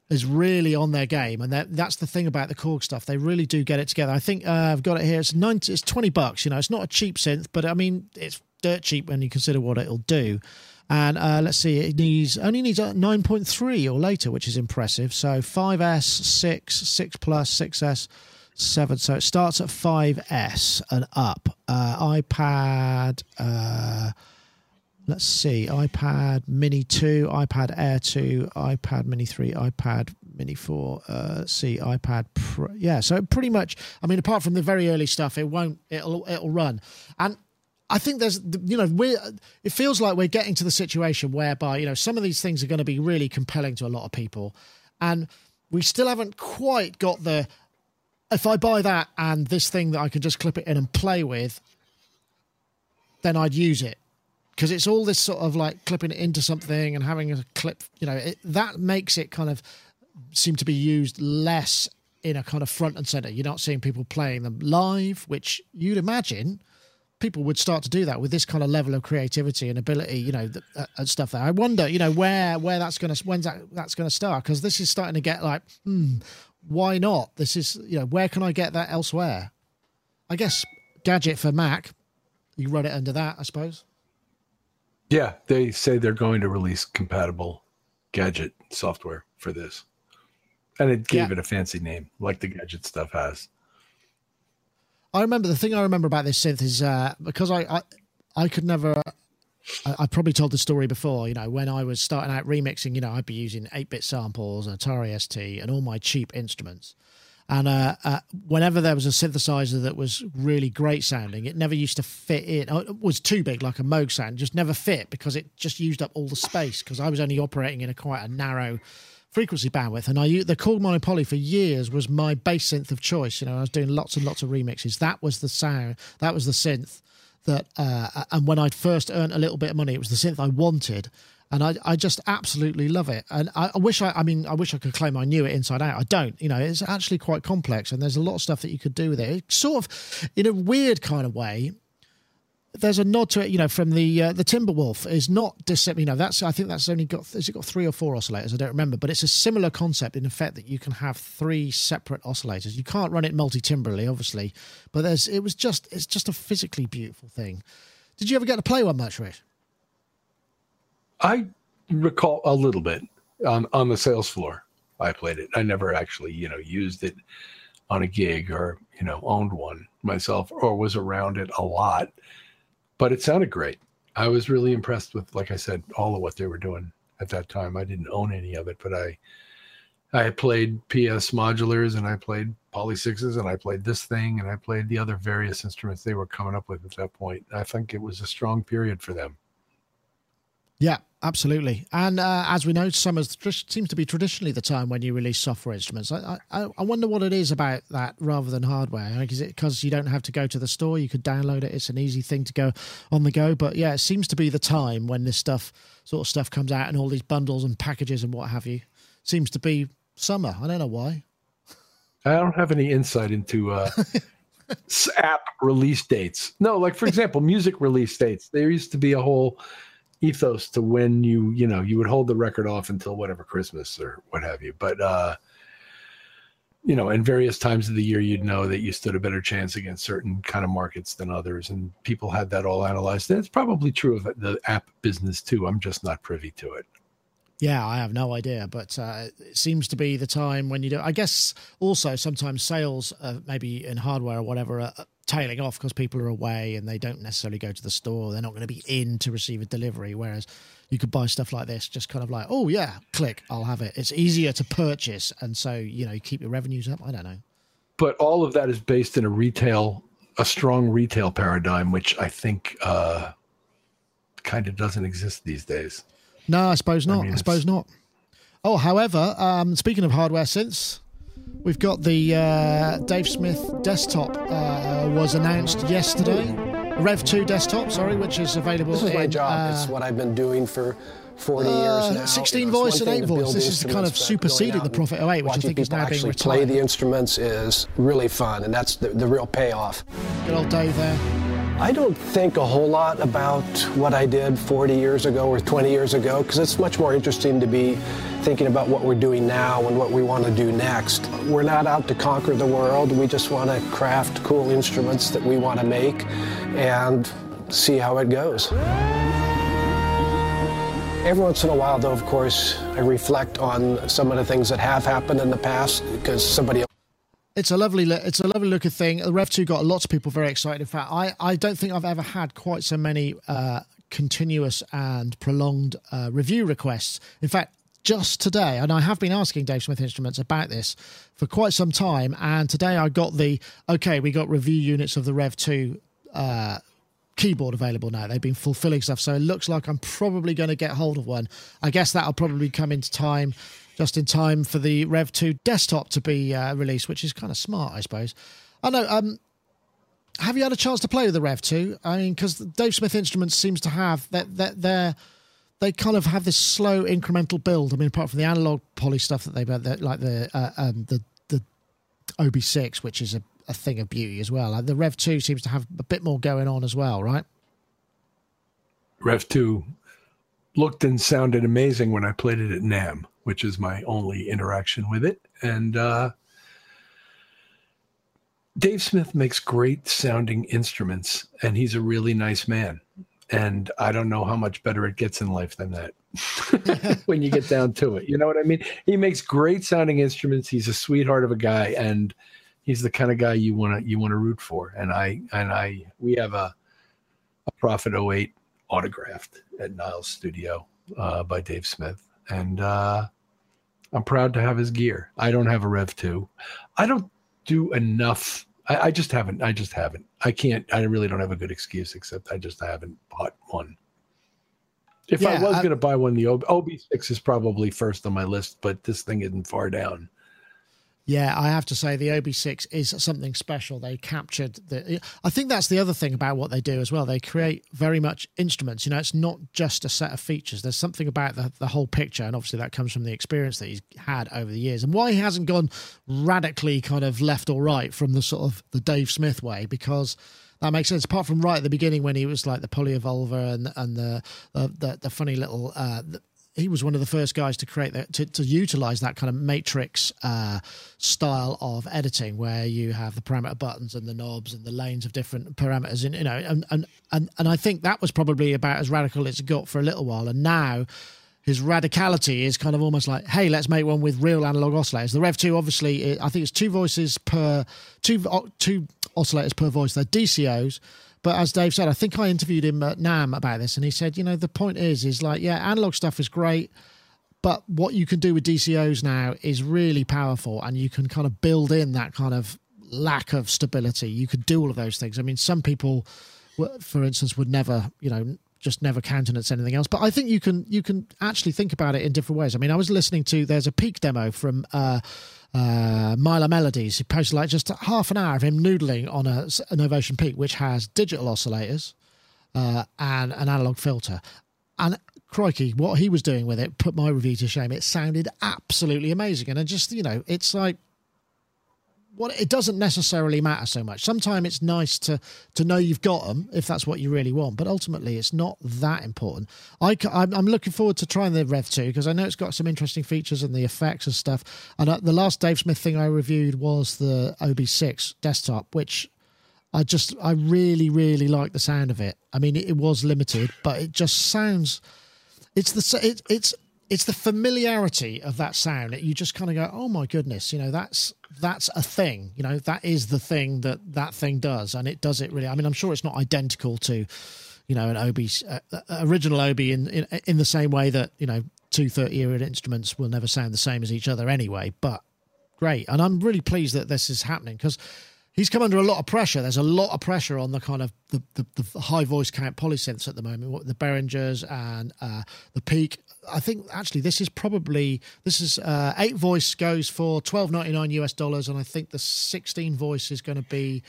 is really on their game, and that, that's the thing about the Korg stuff. They really do get it together. I think uh, I've got it here. It's ninety. It's twenty bucks. You know, it's not a cheap synth, but I mean, it's dirt cheap when you consider what it'll do. And uh, let's see, it needs only needs a nine point three or later, which is impressive. So five S, six, six plus, six S. Seven, so it starts at 5S and up. Uh, iPad, uh, let's see iPad Mini 2, iPad Air 2, iPad Mini 3, iPad Mini 4, uh, see iPad Pro. Yeah, so pretty much, I mean, apart from the very early stuff, it won't, it'll, it'll run. And I think there's, you know, we're, it feels like we're getting to the situation whereby, you know, some of these things are going to be really compelling to a lot of people. And we still haven't quite got the, if I buy that and this thing that I can just clip it in and play with, then I'd use it because it's all this sort of like clipping it into something and having a clip, you know, it, that makes it kind of seem to be used less in a kind of front and center. You're not seeing people playing them live, which you'd imagine people would start to do that with this kind of level of creativity and ability, you know, uh, and stuff. There, I wonder, you know, where where that's going to when's that that's going to start because this is starting to get like, hmm, why not? This is, you know, where can I get that elsewhere? I guess gadget for Mac, you run it under that, I suppose. Yeah, they say they're going to release compatible gadget software for this. And it gave yeah. it a fancy name, like the gadget stuff has. I remember the thing I remember about this synth is uh, because I, I, I could never I, I, probably told the story before, you know, when I was starting out remixing, you know, I'd be using 8 bit samples, and Atari ST, and all my cheap instruments. And uh, uh, whenever there was a synthesizer that was really great sounding, it never used to fit in. Oh, it was too big, like a Moog sound, just never fit because it just used up all the space. Because I was only operating in a quite a narrow frequency bandwidth, and I the Korg Mono-Poly for years was my bass synth of choice. You know, I was doing lots and lots of remixes. That was the sound. That was the synth that. Uh, and when I'd first earned a little bit of money, it was the synth I wanted and I, I just absolutely love it. And I, I, wish I, I mean, I wish I could claim I knew it inside out. I don't. You know, it's actually quite complex, and there's a lot of stuff that you could do with it. It's sort of, in a weird kind of way, there's a nod to it. You know, from the uh, the Timberwolf is not dis. You know, that's I think that's only got has it got three or four oscillators? I don't remember, but it's a similar concept in effect that you can have three separate oscillators. You can't run it multi timbrally, obviously, but there's it was just it's just a physically beautiful thing. Did you ever get to play one much, Rich? I recall a little bit on on the sales floor. I played it. I never actually, you know, used it on a gig or you know owned one myself or was around it a lot. But it sounded great. I was really impressed with, like I said, all of what they were doing at that time. I didn't own any of it, but I I played PS modulars and I played Poly sixes and I played this thing and I played the other various instruments they were coming up with at that point. I think it was a strong period for them. Yeah, absolutely. And uh, as we know, summer seems to be traditionally the time when you release software instruments. I, I, I wonder what it is about that rather than hardware. Is it because you don't have to go to the store? You could download it. It's an easy thing to go on the go. But yeah, it seems to be the time when this stuff, sort of stuff, comes out and all these bundles and packages and what have you. Seems to be summer. I don't know why. I don't have any insight into uh, app release dates. No, like for example, music release dates. There used to be a whole ethos to when you you know you would hold the record off until whatever christmas or what have you. But uh you know in various times of the year you'd know that you stood a better chance against certain kind of markets than others and people had that all analyzed. And it's probably true of the app business too. I'm just not privy to it. Yeah, I have no idea, but uh, it seems to be the time when you do. I guess also sometimes sales, uh, maybe in hardware or whatever, are tailing off because people are away and they don't necessarily go to the store. They're not going to be in to receive a delivery. Whereas you could buy stuff like this, just kind of like, oh yeah, click, I'll have it. It's easier to purchase, and so you know you keep your revenues up. I don't know, but all of that is based in a retail, a strong retail paradigm, which I think uh, kind of doesn't exist these days. No, I suppose not. I, mean, I suppose not. Oh, however, um, speaking of hardware synths, we've got the uh, Dave Smith desktop uh, was announced yesterday. Rev 2 desktop, sorry, which is available. This is in, my job. Uh, it's what I've been doing for 40 years uh, now. 16 you know, voice and 8 voice. This is kind of superseding the Prophet 08, which I think is now being retired. play the instruments is really fun, and that's the, the real payoff. Good old Dave there. I don't think a whole lot about what I did 40 years ago or 20 years ago because it's much more interesting to be thinking about what we're doing now and what we want to do next. We're not out to conquer the world. We just want to craft cool instruments that we want to make and see how it goes. Every once in a while, though, of course, I reflect on some of the things that have happened in the past because somebody it's a lovely, it's a lovely looking thing. The Rev Two got lots of people very excited. In fact, I, I don't think I've ever had quite so many uh, continuous and prolonged uh, review requests. In fact, just today, and I have been asking Dave Smith Instruments about this for quite some time, and today I got the okay, we got review units of the Rev Two uh, keyboard available now. They've been fulfilling stuff, so it looks like I'm probably going to get hold of one. I guess that'll probably come into time just in time for the Rev 2 desktop to be uh, released, which is kind of smart, I suppose. I know. Um, have you had a chance to play with the Rev 2? I mean, because Dave Smith Instruments seems to have that that they're they kind of have this slow incremental build. I mean, apart from the analog poly stuff that they've had, like the uh, um, the the OB6, which is a, a thing of beauty as well. Like the Rev 2 seems to have a bit more going on as well, right? Rev 2 looked and sounded amazing when I played it at NAMM which is my only interaction with it. And uh, Dave Smith makes great sounding instruments, and he's a really nice man. And I don't know how much better it gets in life than that when you get down to it. You know what I mean? He makes great sounding instruments. He's a sweetheart of a guy, and he's the kind of guy you want to you want to root for. And I and I we have a a Prophet 08 autographed at Niles Studio uh, by Dave Smith, and uh, I'm proud to have his gear. I don't have a Rev 2. I don't do enough. I, I, just haven't. I just haven't. I can't. I really don't have a good excuse except I just haven't bought one. If yeah, I was going to buy one, the OB, OB6 is probably first on my list, but this thing isn't far down. Yeah, I have to say the OB6 is something special. They captured the. I think that's the other thing about what they do as well. They create very much instruments. You know, it's not just a set of features. There's something about the, the whole picture, and obviously that comes from the experience that he's had over the years, and why he hasn't gone radically kind of left or right from the sort of the Dave Smith way because that makes sense. Apart from right at the beginning when he was like the polyevolver and and the the, the, the funny little uh, he was one of the first guys to create that to, to utilize that kind of matrix uh, style of editing where you have the parameter buttons and the knobs and the lanes of different parameters and you know and and and, and I think that was probably about as radical as it got for a little while and now his radicality is kind of almost like, hey, let's make one with real analog oscillators. The Rev 2, obviously, I think it's two voices per two two oscillators per voice. They're DCOs, but as Dave said, I think I interviewed him at NAMM about this, and he said, you know, the point is, is like, yeah, analog stuff is great, but what you can do with DCOs now is really powerful, and you can kind of build in that kind of lack of stability. You could do all of those things. I mean, some people, for instance, would never, you know, just never countenance anything else. But I think you can you can actually think about it in different ways. I mean, I was listening to there's a peak demo from uh, uh, Mylar Melodies. He posted like just half an hour of him noodling on a, an Novation Peak, which has digital oscillators uh, and an analog filter. And crikey, what he was doing with it put my review to shame. It sounded absolutely amazing, and I just you know, it's like what it doesn't necessarily matter so much. Sometimes it's nice to to know you've got them if that's what you really want, but ultimately it's not that important. I I'm, looking forward to trying the Rev two because I know it's got some interesting features and the effects and stuff. And uh, the last Dave Smith thing I reviewed was the OB6 desktop, which I just I really really like the sound of it. I mean it, it was limited, but it just sounds. It's the it, it's it's the familiarity of that sound you just kind of go, oh my goodness, you know that's that's a thing, you know that is the thing that that thing does, and it does it really. I mean, I'm sure it's not identical to, you know, an OB uh, uh, original OB in, in in the same way that you know two 30 year instruments will never sound the same as each other anyway. But great, and I'm really pleased that this is happening because he's come under a lot of pressure. There's a lot of pressure on the kind of the, the, the high voice count polysynths at the moment, the Behringers and uh, the Peak. I think actually this is probably this is uh, eight voice goes for twelve ninety nine US dollars, and I think the sixteen voice is going to be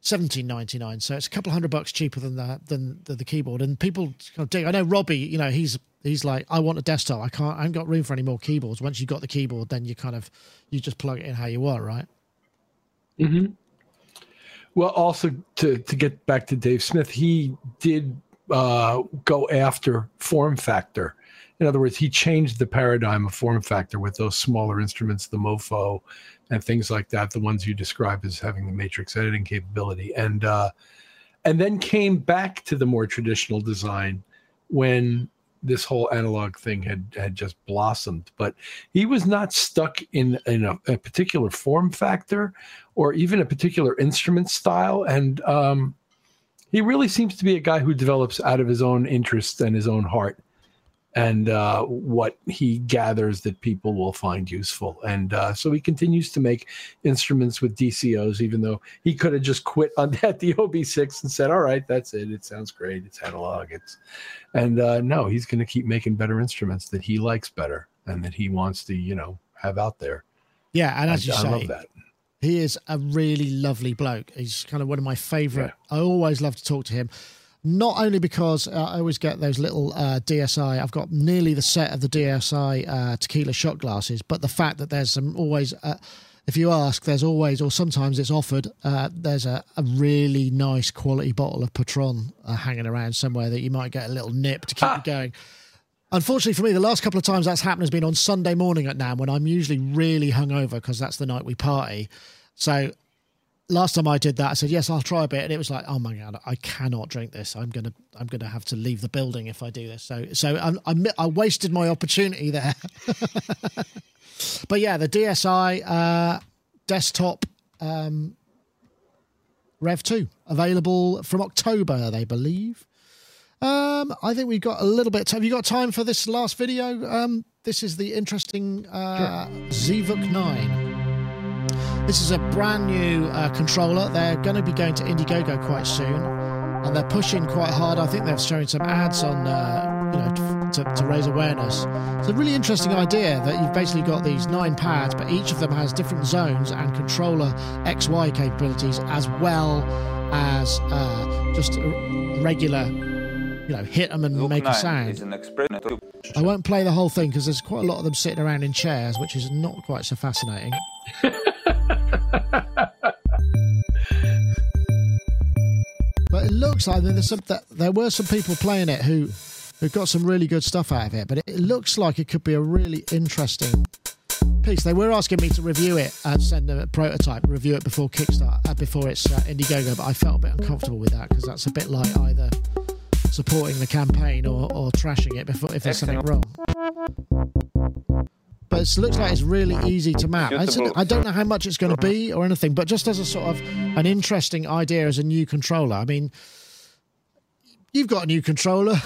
seventeen ninety nine. So it's a couple hundred bucks cheaper than the than the, the keyboard. And people kind of dig. I know Robbie. You know he's he's like I want a desktop. I can't. I haven't got room for any more keyboards. Once you got the keyboard, then you kind of you just plug it in how you want, right? Hmm. Well, also to to get back to Dave Smith, he did uh, go after form factor. In other words, he changed the paradigm of form factor with those smaller instruments, the Mopho, and things like that. The ones you describe as having the matrix editing capability, and uh, and then came back to the more traditional design when this whole analog thing had had just blossomed but he was not stuck in in a, a particular form factor or even a particular instrument style. And um, he really seems to be a guy who develops out of his own interests and his own heart and uh, what he gathers that people will find useful. And uh, so he continues to make instruments with DCOs, even though he could have just quit on that the OB6 and said, "All right, that's it. It sounds great. It's analog. It's," and uh, no, he's going to keep making better instruments that he likes better and that he wants to, you know, have out there. Yeah, and as I, you I say, he is a really lovely bloke. He's kind of one of my favorite. Yeah. I always love to talk to him not only because uh, I always get those little uh, DSI, I've got nearly the set of the DSI uh, tequila shot glasses, but the fact that there's some always, uh, if you ask, there's always, or sometimes it's offered, uh, there's a, a, really nice quality bottle of Patron uh, hanging around somewhere that you might get a little nip to keep ah. you going. Unfortunately for me, the last couple of times that's happened has been on Sunday morning at NAMM when I'm usually really hungover because that's the night we party. So last time I did that, I said yes, I'll try a bit, and it was like, oh my god, I cannot drink this. I'm gonna, I'm gonna have to leave the building if I do this. So, so I, I, I wasted my opportunity there. but yeah, the DSI uh, desktop um, Rev two available from October, they believe. Um, I think we've got a little bit. Have you got time for this last video? Um, this is the interesting uh, sure. Zvuk nine. This is a brand new uh, controller. They're going to be going to Indiegogo quite soon, and they're pushing quite hard. I think they've shown some ads on, uh, you know, to, to, raise awareness. It's a really interesting idea that you've basically got these nine pads, but each of them has different zones and controller XY capabilities, as well as uh, just regular, you know, hit them and make a sound. I won't play the whole thing because there's quite a lot of them sitting around in chairs, which is not quite so fascinating. but it looks like there's some, that there were some people playing it who who got some really good stuff out of it. But it, looks like it could be a really interesting piece. They were asking me to review it and send them a prototype, review it before Kickstarter, uh, before it's uh, Indiegogo. But I felt a bit uncomfortable with that because that's a bit like either supporting the campaign or, or trashing it before if there's something wrong but it looks like it's really easy to map. I, I don't know how much it's going to be or anything, but just as a sort of an interesting idea as a new controller. I mean, you've got a new controller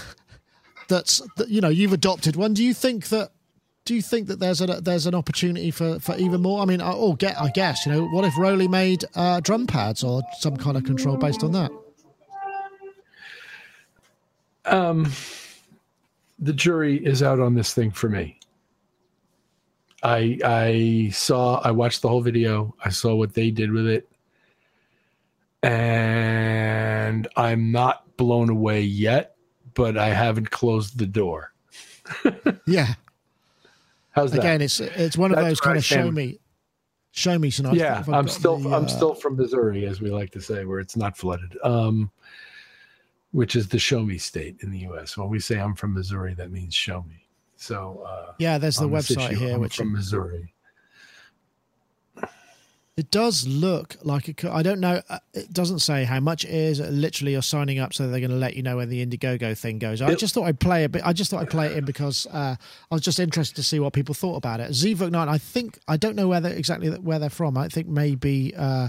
that's that, you know you've adopted one. Do you think that? Do you think that there's a there's an opportunity for, for even more? I mean, I, oh, get I guess you know what if ROLI made uh, drum pads or some kind of control based on that? Um, the jury is out on this thing for me. I I saw I watched the whole video. I saw what they did with it. And I'm not blown away yet, but I haven't closed the door. yeah. How's that? Again, it's it's one of That's those kind I of show me show me tonight. yeah, I'm still the, I'm uh, still from Missouri, as we like to say, where it's not flooded. Um, which is the show me state in the U.S. When we say I'm from Missouri, that means show me. So uh, Yeah, there's the website issue, here, I'm which from Missouri. It does look like it could. I don't know. uh, It doesn't say how much it is. Literally, you're signing up, so they're going to let you know when the Indiegogo thing goes. I just thought I'd play a bit. I just thought I'd play it in because uh, I was just interested to see what people thought about it. Zvuk Nine. I think I don't know whether exactly where they're from. I think maybe uh,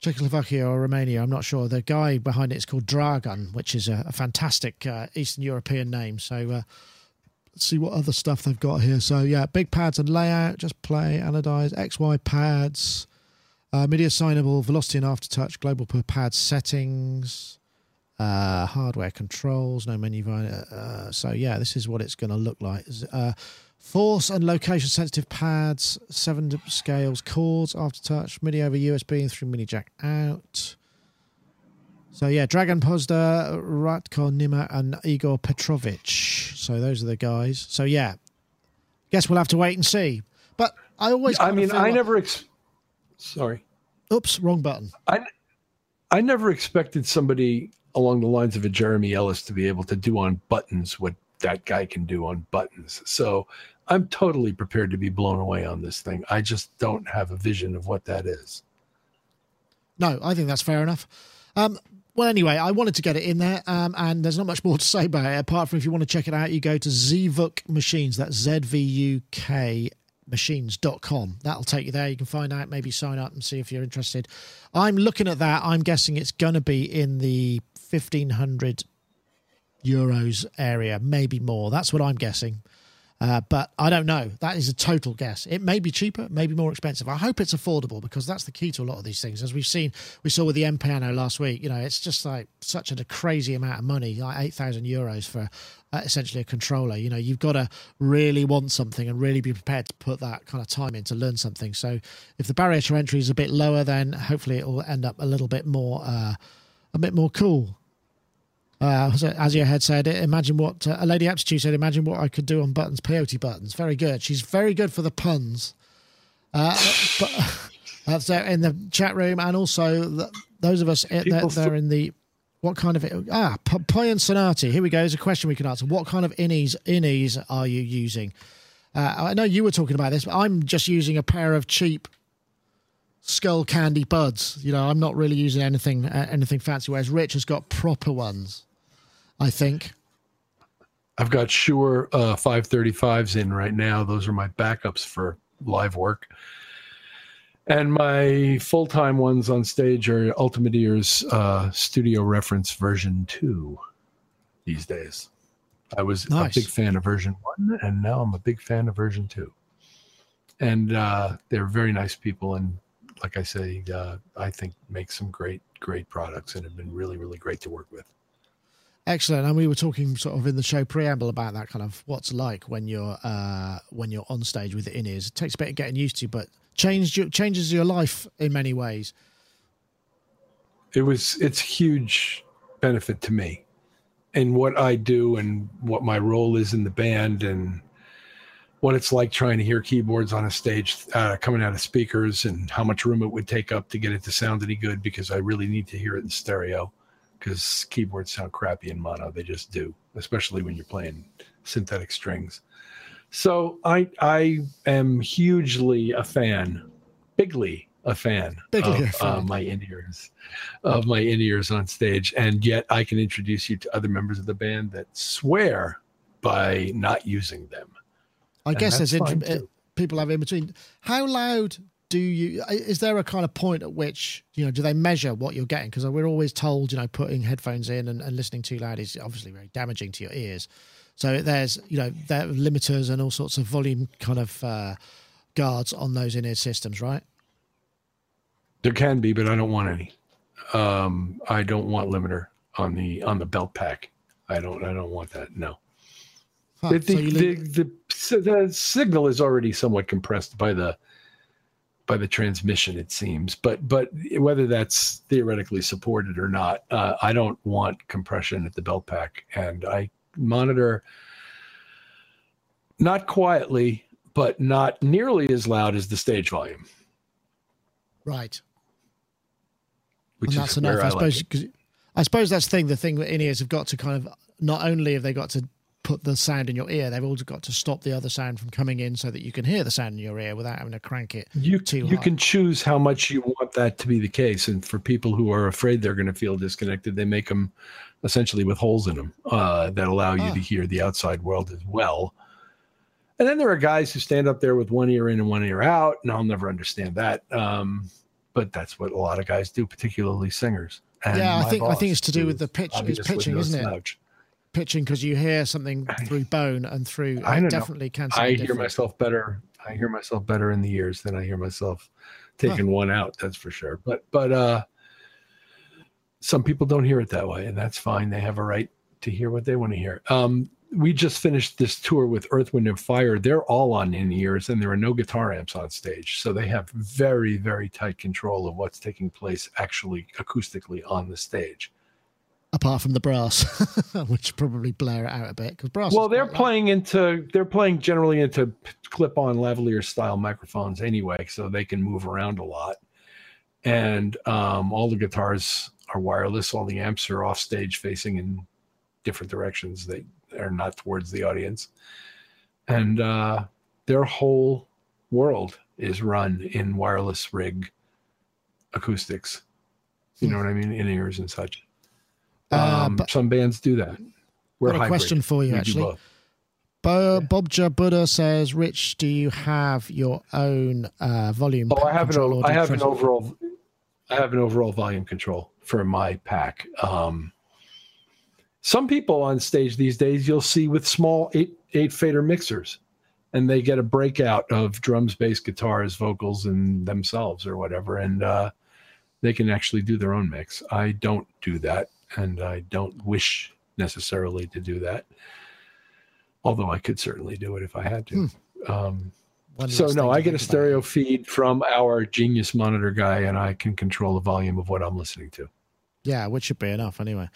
Czechoslovakia or Romania. I'm not sure. The guy behind it is called Dragon, which is a, a fantastic uh, Eastern European name. So. Uh, see what other stuff they've got here. So yeah, big pads and layout, just play, anodize, XY pads, uh, media signable, velocity and aftertouch, global per pad settings, uh, hardware controls, no menu. Uh, so yeah, this is what it's going to look like. Uh, force and location sensitive pads, seven scales, chords, aftertouch, MIDI over USB and through mini jack out. So yeah, Dragon Pozda, Ratko Nima, and Igor Petrovich. So those are the guys. So yeah, guess we'll have to wait and see. But I always, I mean, I like- never. Ex- Sorry, Oops, wrong button. I I never expected somebody along the lines of a Jeremy Ellis to be able to do on buttons what that guy can do on buttons. So I'm totally prepared to be blown away on this thing. I just don't have a vision of what that is. No, I think that's fair enough. Um, well, anyway, I wanted to get it in there, um, and there's not much more to say about it apart from if you want to check it out, you go to Zvuk Machines. That's Z V U K machines.com. That'll take you there. You can find out, maybe sign up and see if you're interested. I'm looking at that. I'm guessing it's going to be in the 1500 euros area, maybe more. That's what I'm guessing. Uh, but I don't know. That is a total guess. It may be cheaper, maybe more expensive. I hope it's affordable because that's the key to a lot of these things. As we've seen, we saw with the M Piano last week. You know, it's just like such a crazy amount of money, like eight thousand euros for uh, essentially a controller. You know, you've got to really want something and really be prepared to put that kind of time in to learn something. So, if the barrier to entry is a bit lower, then hopefully it will end up a little bit more, uh, a bit more cool. Uh, so as your head said, imagine what uh, a lady aptitude said. Imagine what I could do on buttons, peyote buttons. Very good. She's very good for the puns. Uh, but that's there in the chat room, and also the, those of us uh, that, are in the what kind of ah P- Poyan Sonati. Here we go. There's a question we can answer. What kind of innies innies are you using? Uh, I know you were talking about this, but I'm just using a pair of cheap Skullcandy buds. You know, I'm not really using anything uh, anything fancy. Whereas Rich has got proper ones. I think. I've got Shure uh, 535s in right now. Those are my backups for live work. And my full time ones on stage are Ultimate Ears uh, Studio Reference version 2 these days. I was Nice. a big fan of version 1, and now I'm a big fan of version 2. And uh, they're very nice people. And like I say, uh, I think make some great, great products and have been really, really great to work with. Excellent. And we were talking sort of in the show preamble about that kind of what's like when you're uh, when you're on stage with the in ears. It takes a bit of getting used to, but changed your, changes your life in many ways. it was it's huge benefit to me and what i do and what my role is in the band and what it's like trying to hear keyboards on a stage uh, coming out of speakers and how much room it would take up to get it to sound any good because i really need to hear it in stereo because keyboards sound crappy in mono. They just do especially when you're playing synthetic strings. So i i am hugely a fan bigly a fan Bigly of a fan. Uh, my in-ears of my in-ears on stage. And yet i can introduce you to other members of the band that swear by not using them. I And guess there's inter- people have in between. How loud do you? Is there a kind of point at which you know? Do they measure what you're getting? Because we're always told, you know, putting headphones in and, and listening too loud is obviously very damaging to your ears. So there's you know there are limiters and all sorts of volume kind of uh, guards on those in-ear systems, right? there can be but i don't want any um, i don't want limiter on the on the belt pack I don't. I don't want that. No. Huh, the, so the, the, the, the signal is already somewhat compressed by the by the transmission it seems but but whether that's theoretically supported or not uh, i don't want compression at the belt pack and i monitor not quietly but not nearly as loud as the stage volume right. which and is that's enough. where I I, suppose. like I suppose that's the thing. The thing that in ears have got to kind of not only have they got to put the sound in your ear, they've also got to stop the other sound from coming in so that you can hear the sound in your ear without having to crank it. you too you high. can choose how much you want that to be the case and for people who are afraid they're going to feel disconnected they make them essentially with holes in them uh, that allow you Ah. to hear the outside world as well and then there are guys who stand up there with one ear in and one ear out and i'll never understand that um, but that's what a lot of guys do particularly singers and Yeah, I think- I think it's to do with the pitch- it's pitching, no isn't it? slouch. Pitching because you hear something through bone and through. I know. definitely can. I hear different. myself better. I hear myself better in the ears than I hear myself taking one out. That's for sure. But but uh, some people don't hear it that way, and that's fine. They have a right to hear what they want to hear. Um, we just finished this tour with Earth, Wind, and Fire. They're all on in ears, and there are no guitar amps on stage, so they have very very tight control of what's taking place actually acoustically on the stage. Apart from the brass, which probably blare it out a bit because brass. well they're quite loud. playing into they're playing generally into clip-on lavalier style microphones anyway so they can move around a lot. And um, all the guitars are wireless all the amps are off stage facing in different directions. They are not towards the audience. And uh, their whole world is run in wireless rig acoustics. You know what i mean? In ears and such Uh, um, but- some bands do that we're Got a hybrid. question for you, We actually. both. Bo- Bobja Buddha says, "Rich, do you have your own uh, volume? Oh, I have an control o- I have an overall I have an overall volume control for my pack. Um, some people on stage these days you'll see with small eight eight fader mixers, and they get a breakout of drums, bass, guitars, vocals, and themselves or whatever, and uh, they can actually do their own mix. I don't do that, and I don't wish necessarily to do that. Although I could certainly do it if I had to. Um, so no, I get a about. stereo feed from our Genius Monitor guy, and I can control the volume of what I'm listening to. Yeah, which should be enough anyway.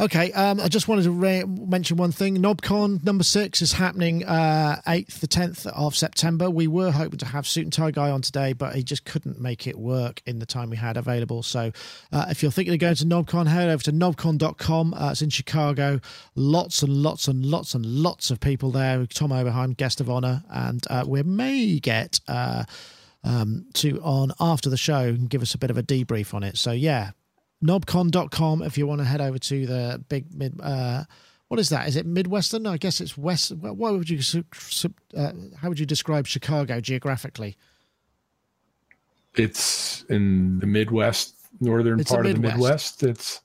Okay, um, I just wanted to re- mention one thing. Knobcon number six is happening uh, 8th, the 10th of September. We were hoping to have Suit and Tie Guy on today, but he just couldn't make it work in the time we had available. So uh, if you're thinking of going to Knobcon, head over to knobcon.com. Uh, it's in Chicago. Lots and lots and lots and lots of people there. Tom Oberheim, guest of honor. And uh, we may get. Uh, um, to on after the show and give us a bit of a debrief on it. So yeah, knobcon.com if you want to head over to the big mid uh what is that? Is it midwestern? I guess it's west what would you uh, how would you describe chicago geographically? It's in the Midwest, northern It's the part of the Midwest. Midwest. It's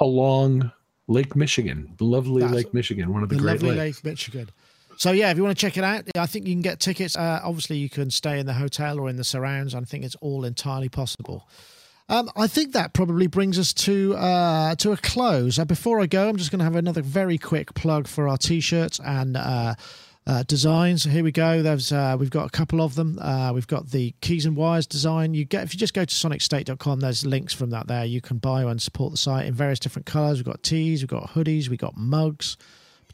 along Lake Michigan, lovely That's- Lake Michigan, one of the, the Great lovely Lakes. lake michigan. So yeah if you want to check it out i think you can get tickets. Uh, obviously you can stay in the hotel or in the surrounds. I think it's all entirely possible um, I think that probably brings us to uh, to a close. Uh, before I go, I'm just going to have another very quick plug for our t-shirts and uh, uh, designs. Here we go. There's uh, we've got a couple of them. Uh, we've got the keys and wires design. You get if you just go to sonicstate.com. There's links from that there. You can buy and support the site in various different colors. We've got tees, we've got hoodies, we've got mugs.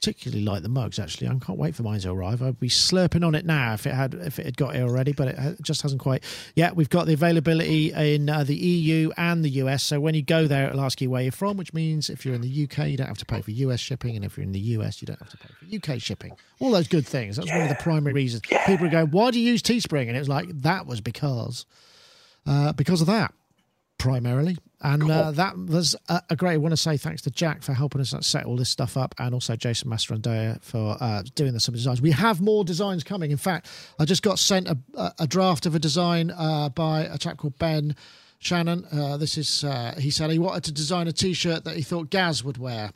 Particularly like the mugs. Actually, I can't wait for mine to arrive. I'd be slurping on it now if it had if it had got here already, but it just hasn't quite. Yeah, we've got the availability in uh, the EU and the US. So when you go there, it'll ask you where you're from, which means if you're in the UK, you don't have to pay for US shipping, and if you're in the US, you don't have to pay for UK shipping. All those good things. That's one of the primary reasons. People are going, "Why do you use Teespring?" And it was like that was because uh, because of that primarily. And uh, that was a, a great. I want to say thanks to Jack for helping us set all this stuff up, and also Jason Mastrandea for uh, doing the some designs. We have more designs coming. In fact, I just got sent a, a- a draft of a design uh, by a chap called Ben Shannon. Uh, this is uh, he said he wanted to design a T-shirt that he thought Gaz would wear.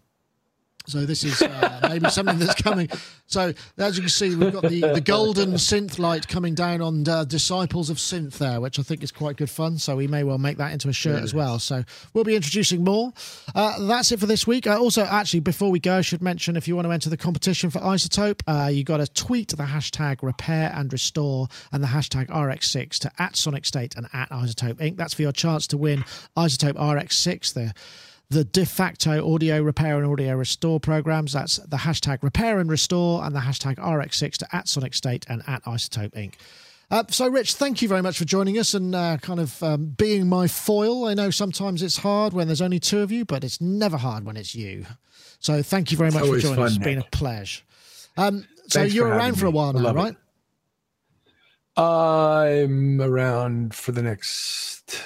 So this is uh, maybe something that's coming. So as you can see, we've got the, the golden synth light coming down on uh, Disciples of Synth there, which I think is quite good fun. So we may well make that into a shirt as well. So we'll be introducing more. Uh, that's it for this week. Uh, also, actually, before we go, I should mention if you want to enter the competition for iZotope, uh, you got to tweet the hashtag repair and restore and the hashtag RX6 to at Sonic State and at iZotope Inc. That's for your chance to win iZotope RX6. The the de facto audio repair and audio restore programs. That's the hashtag repair and restore and the hashtag RX6 to at Sonic State and at iZotope Inc. Uh, so, Rich, thank you very much for joining us and uh, kind of um, being my foil. I know sometimes it's hard when there's only two of you, but it's never hard when it's you. So, thank you very much for joining us. It's been a pleasure. Um, so, you're for around for a while now, right? It. I'm around for the next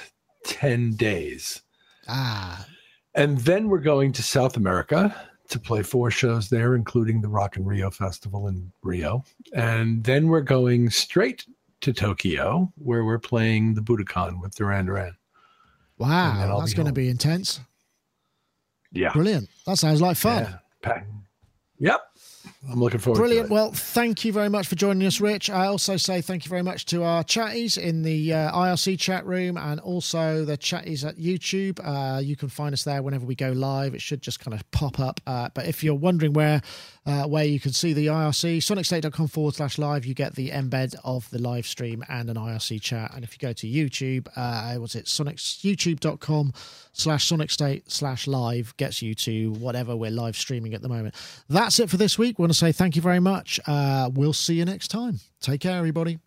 10 days. Ah, and then we're going to South America to play four shows there, including the Rock in Rio Festival in Rio. And then we're going straight to Tokyo, where we're playing the Budokan with Duran Duran. Wow, that's going to be intense. Yeah. Brilliant. That sounds like fun. Yeah. Yep. I'm looking forward Brilliant. Well, thank you very much for joining us, Rich. I also say thank you very much to our chatties in the uh, IRC chat room and also the chatties at YouTube. Uh, you can find us there whenever we go live. It should just kind of pop up. Uh, but if you're wondering where uh, where you can see the IRC, sonicstate.com forward slash live, you get the embed of the live stream and an IRC chat. And if you go to YouTube, uh, was it Sonic's youtube.com slash sonicstate slash live gets you to whatever we're live streaming at the moment. That's it for this week. We want to say thank you very much. Uh, we'll see you next time. Take care, everybody.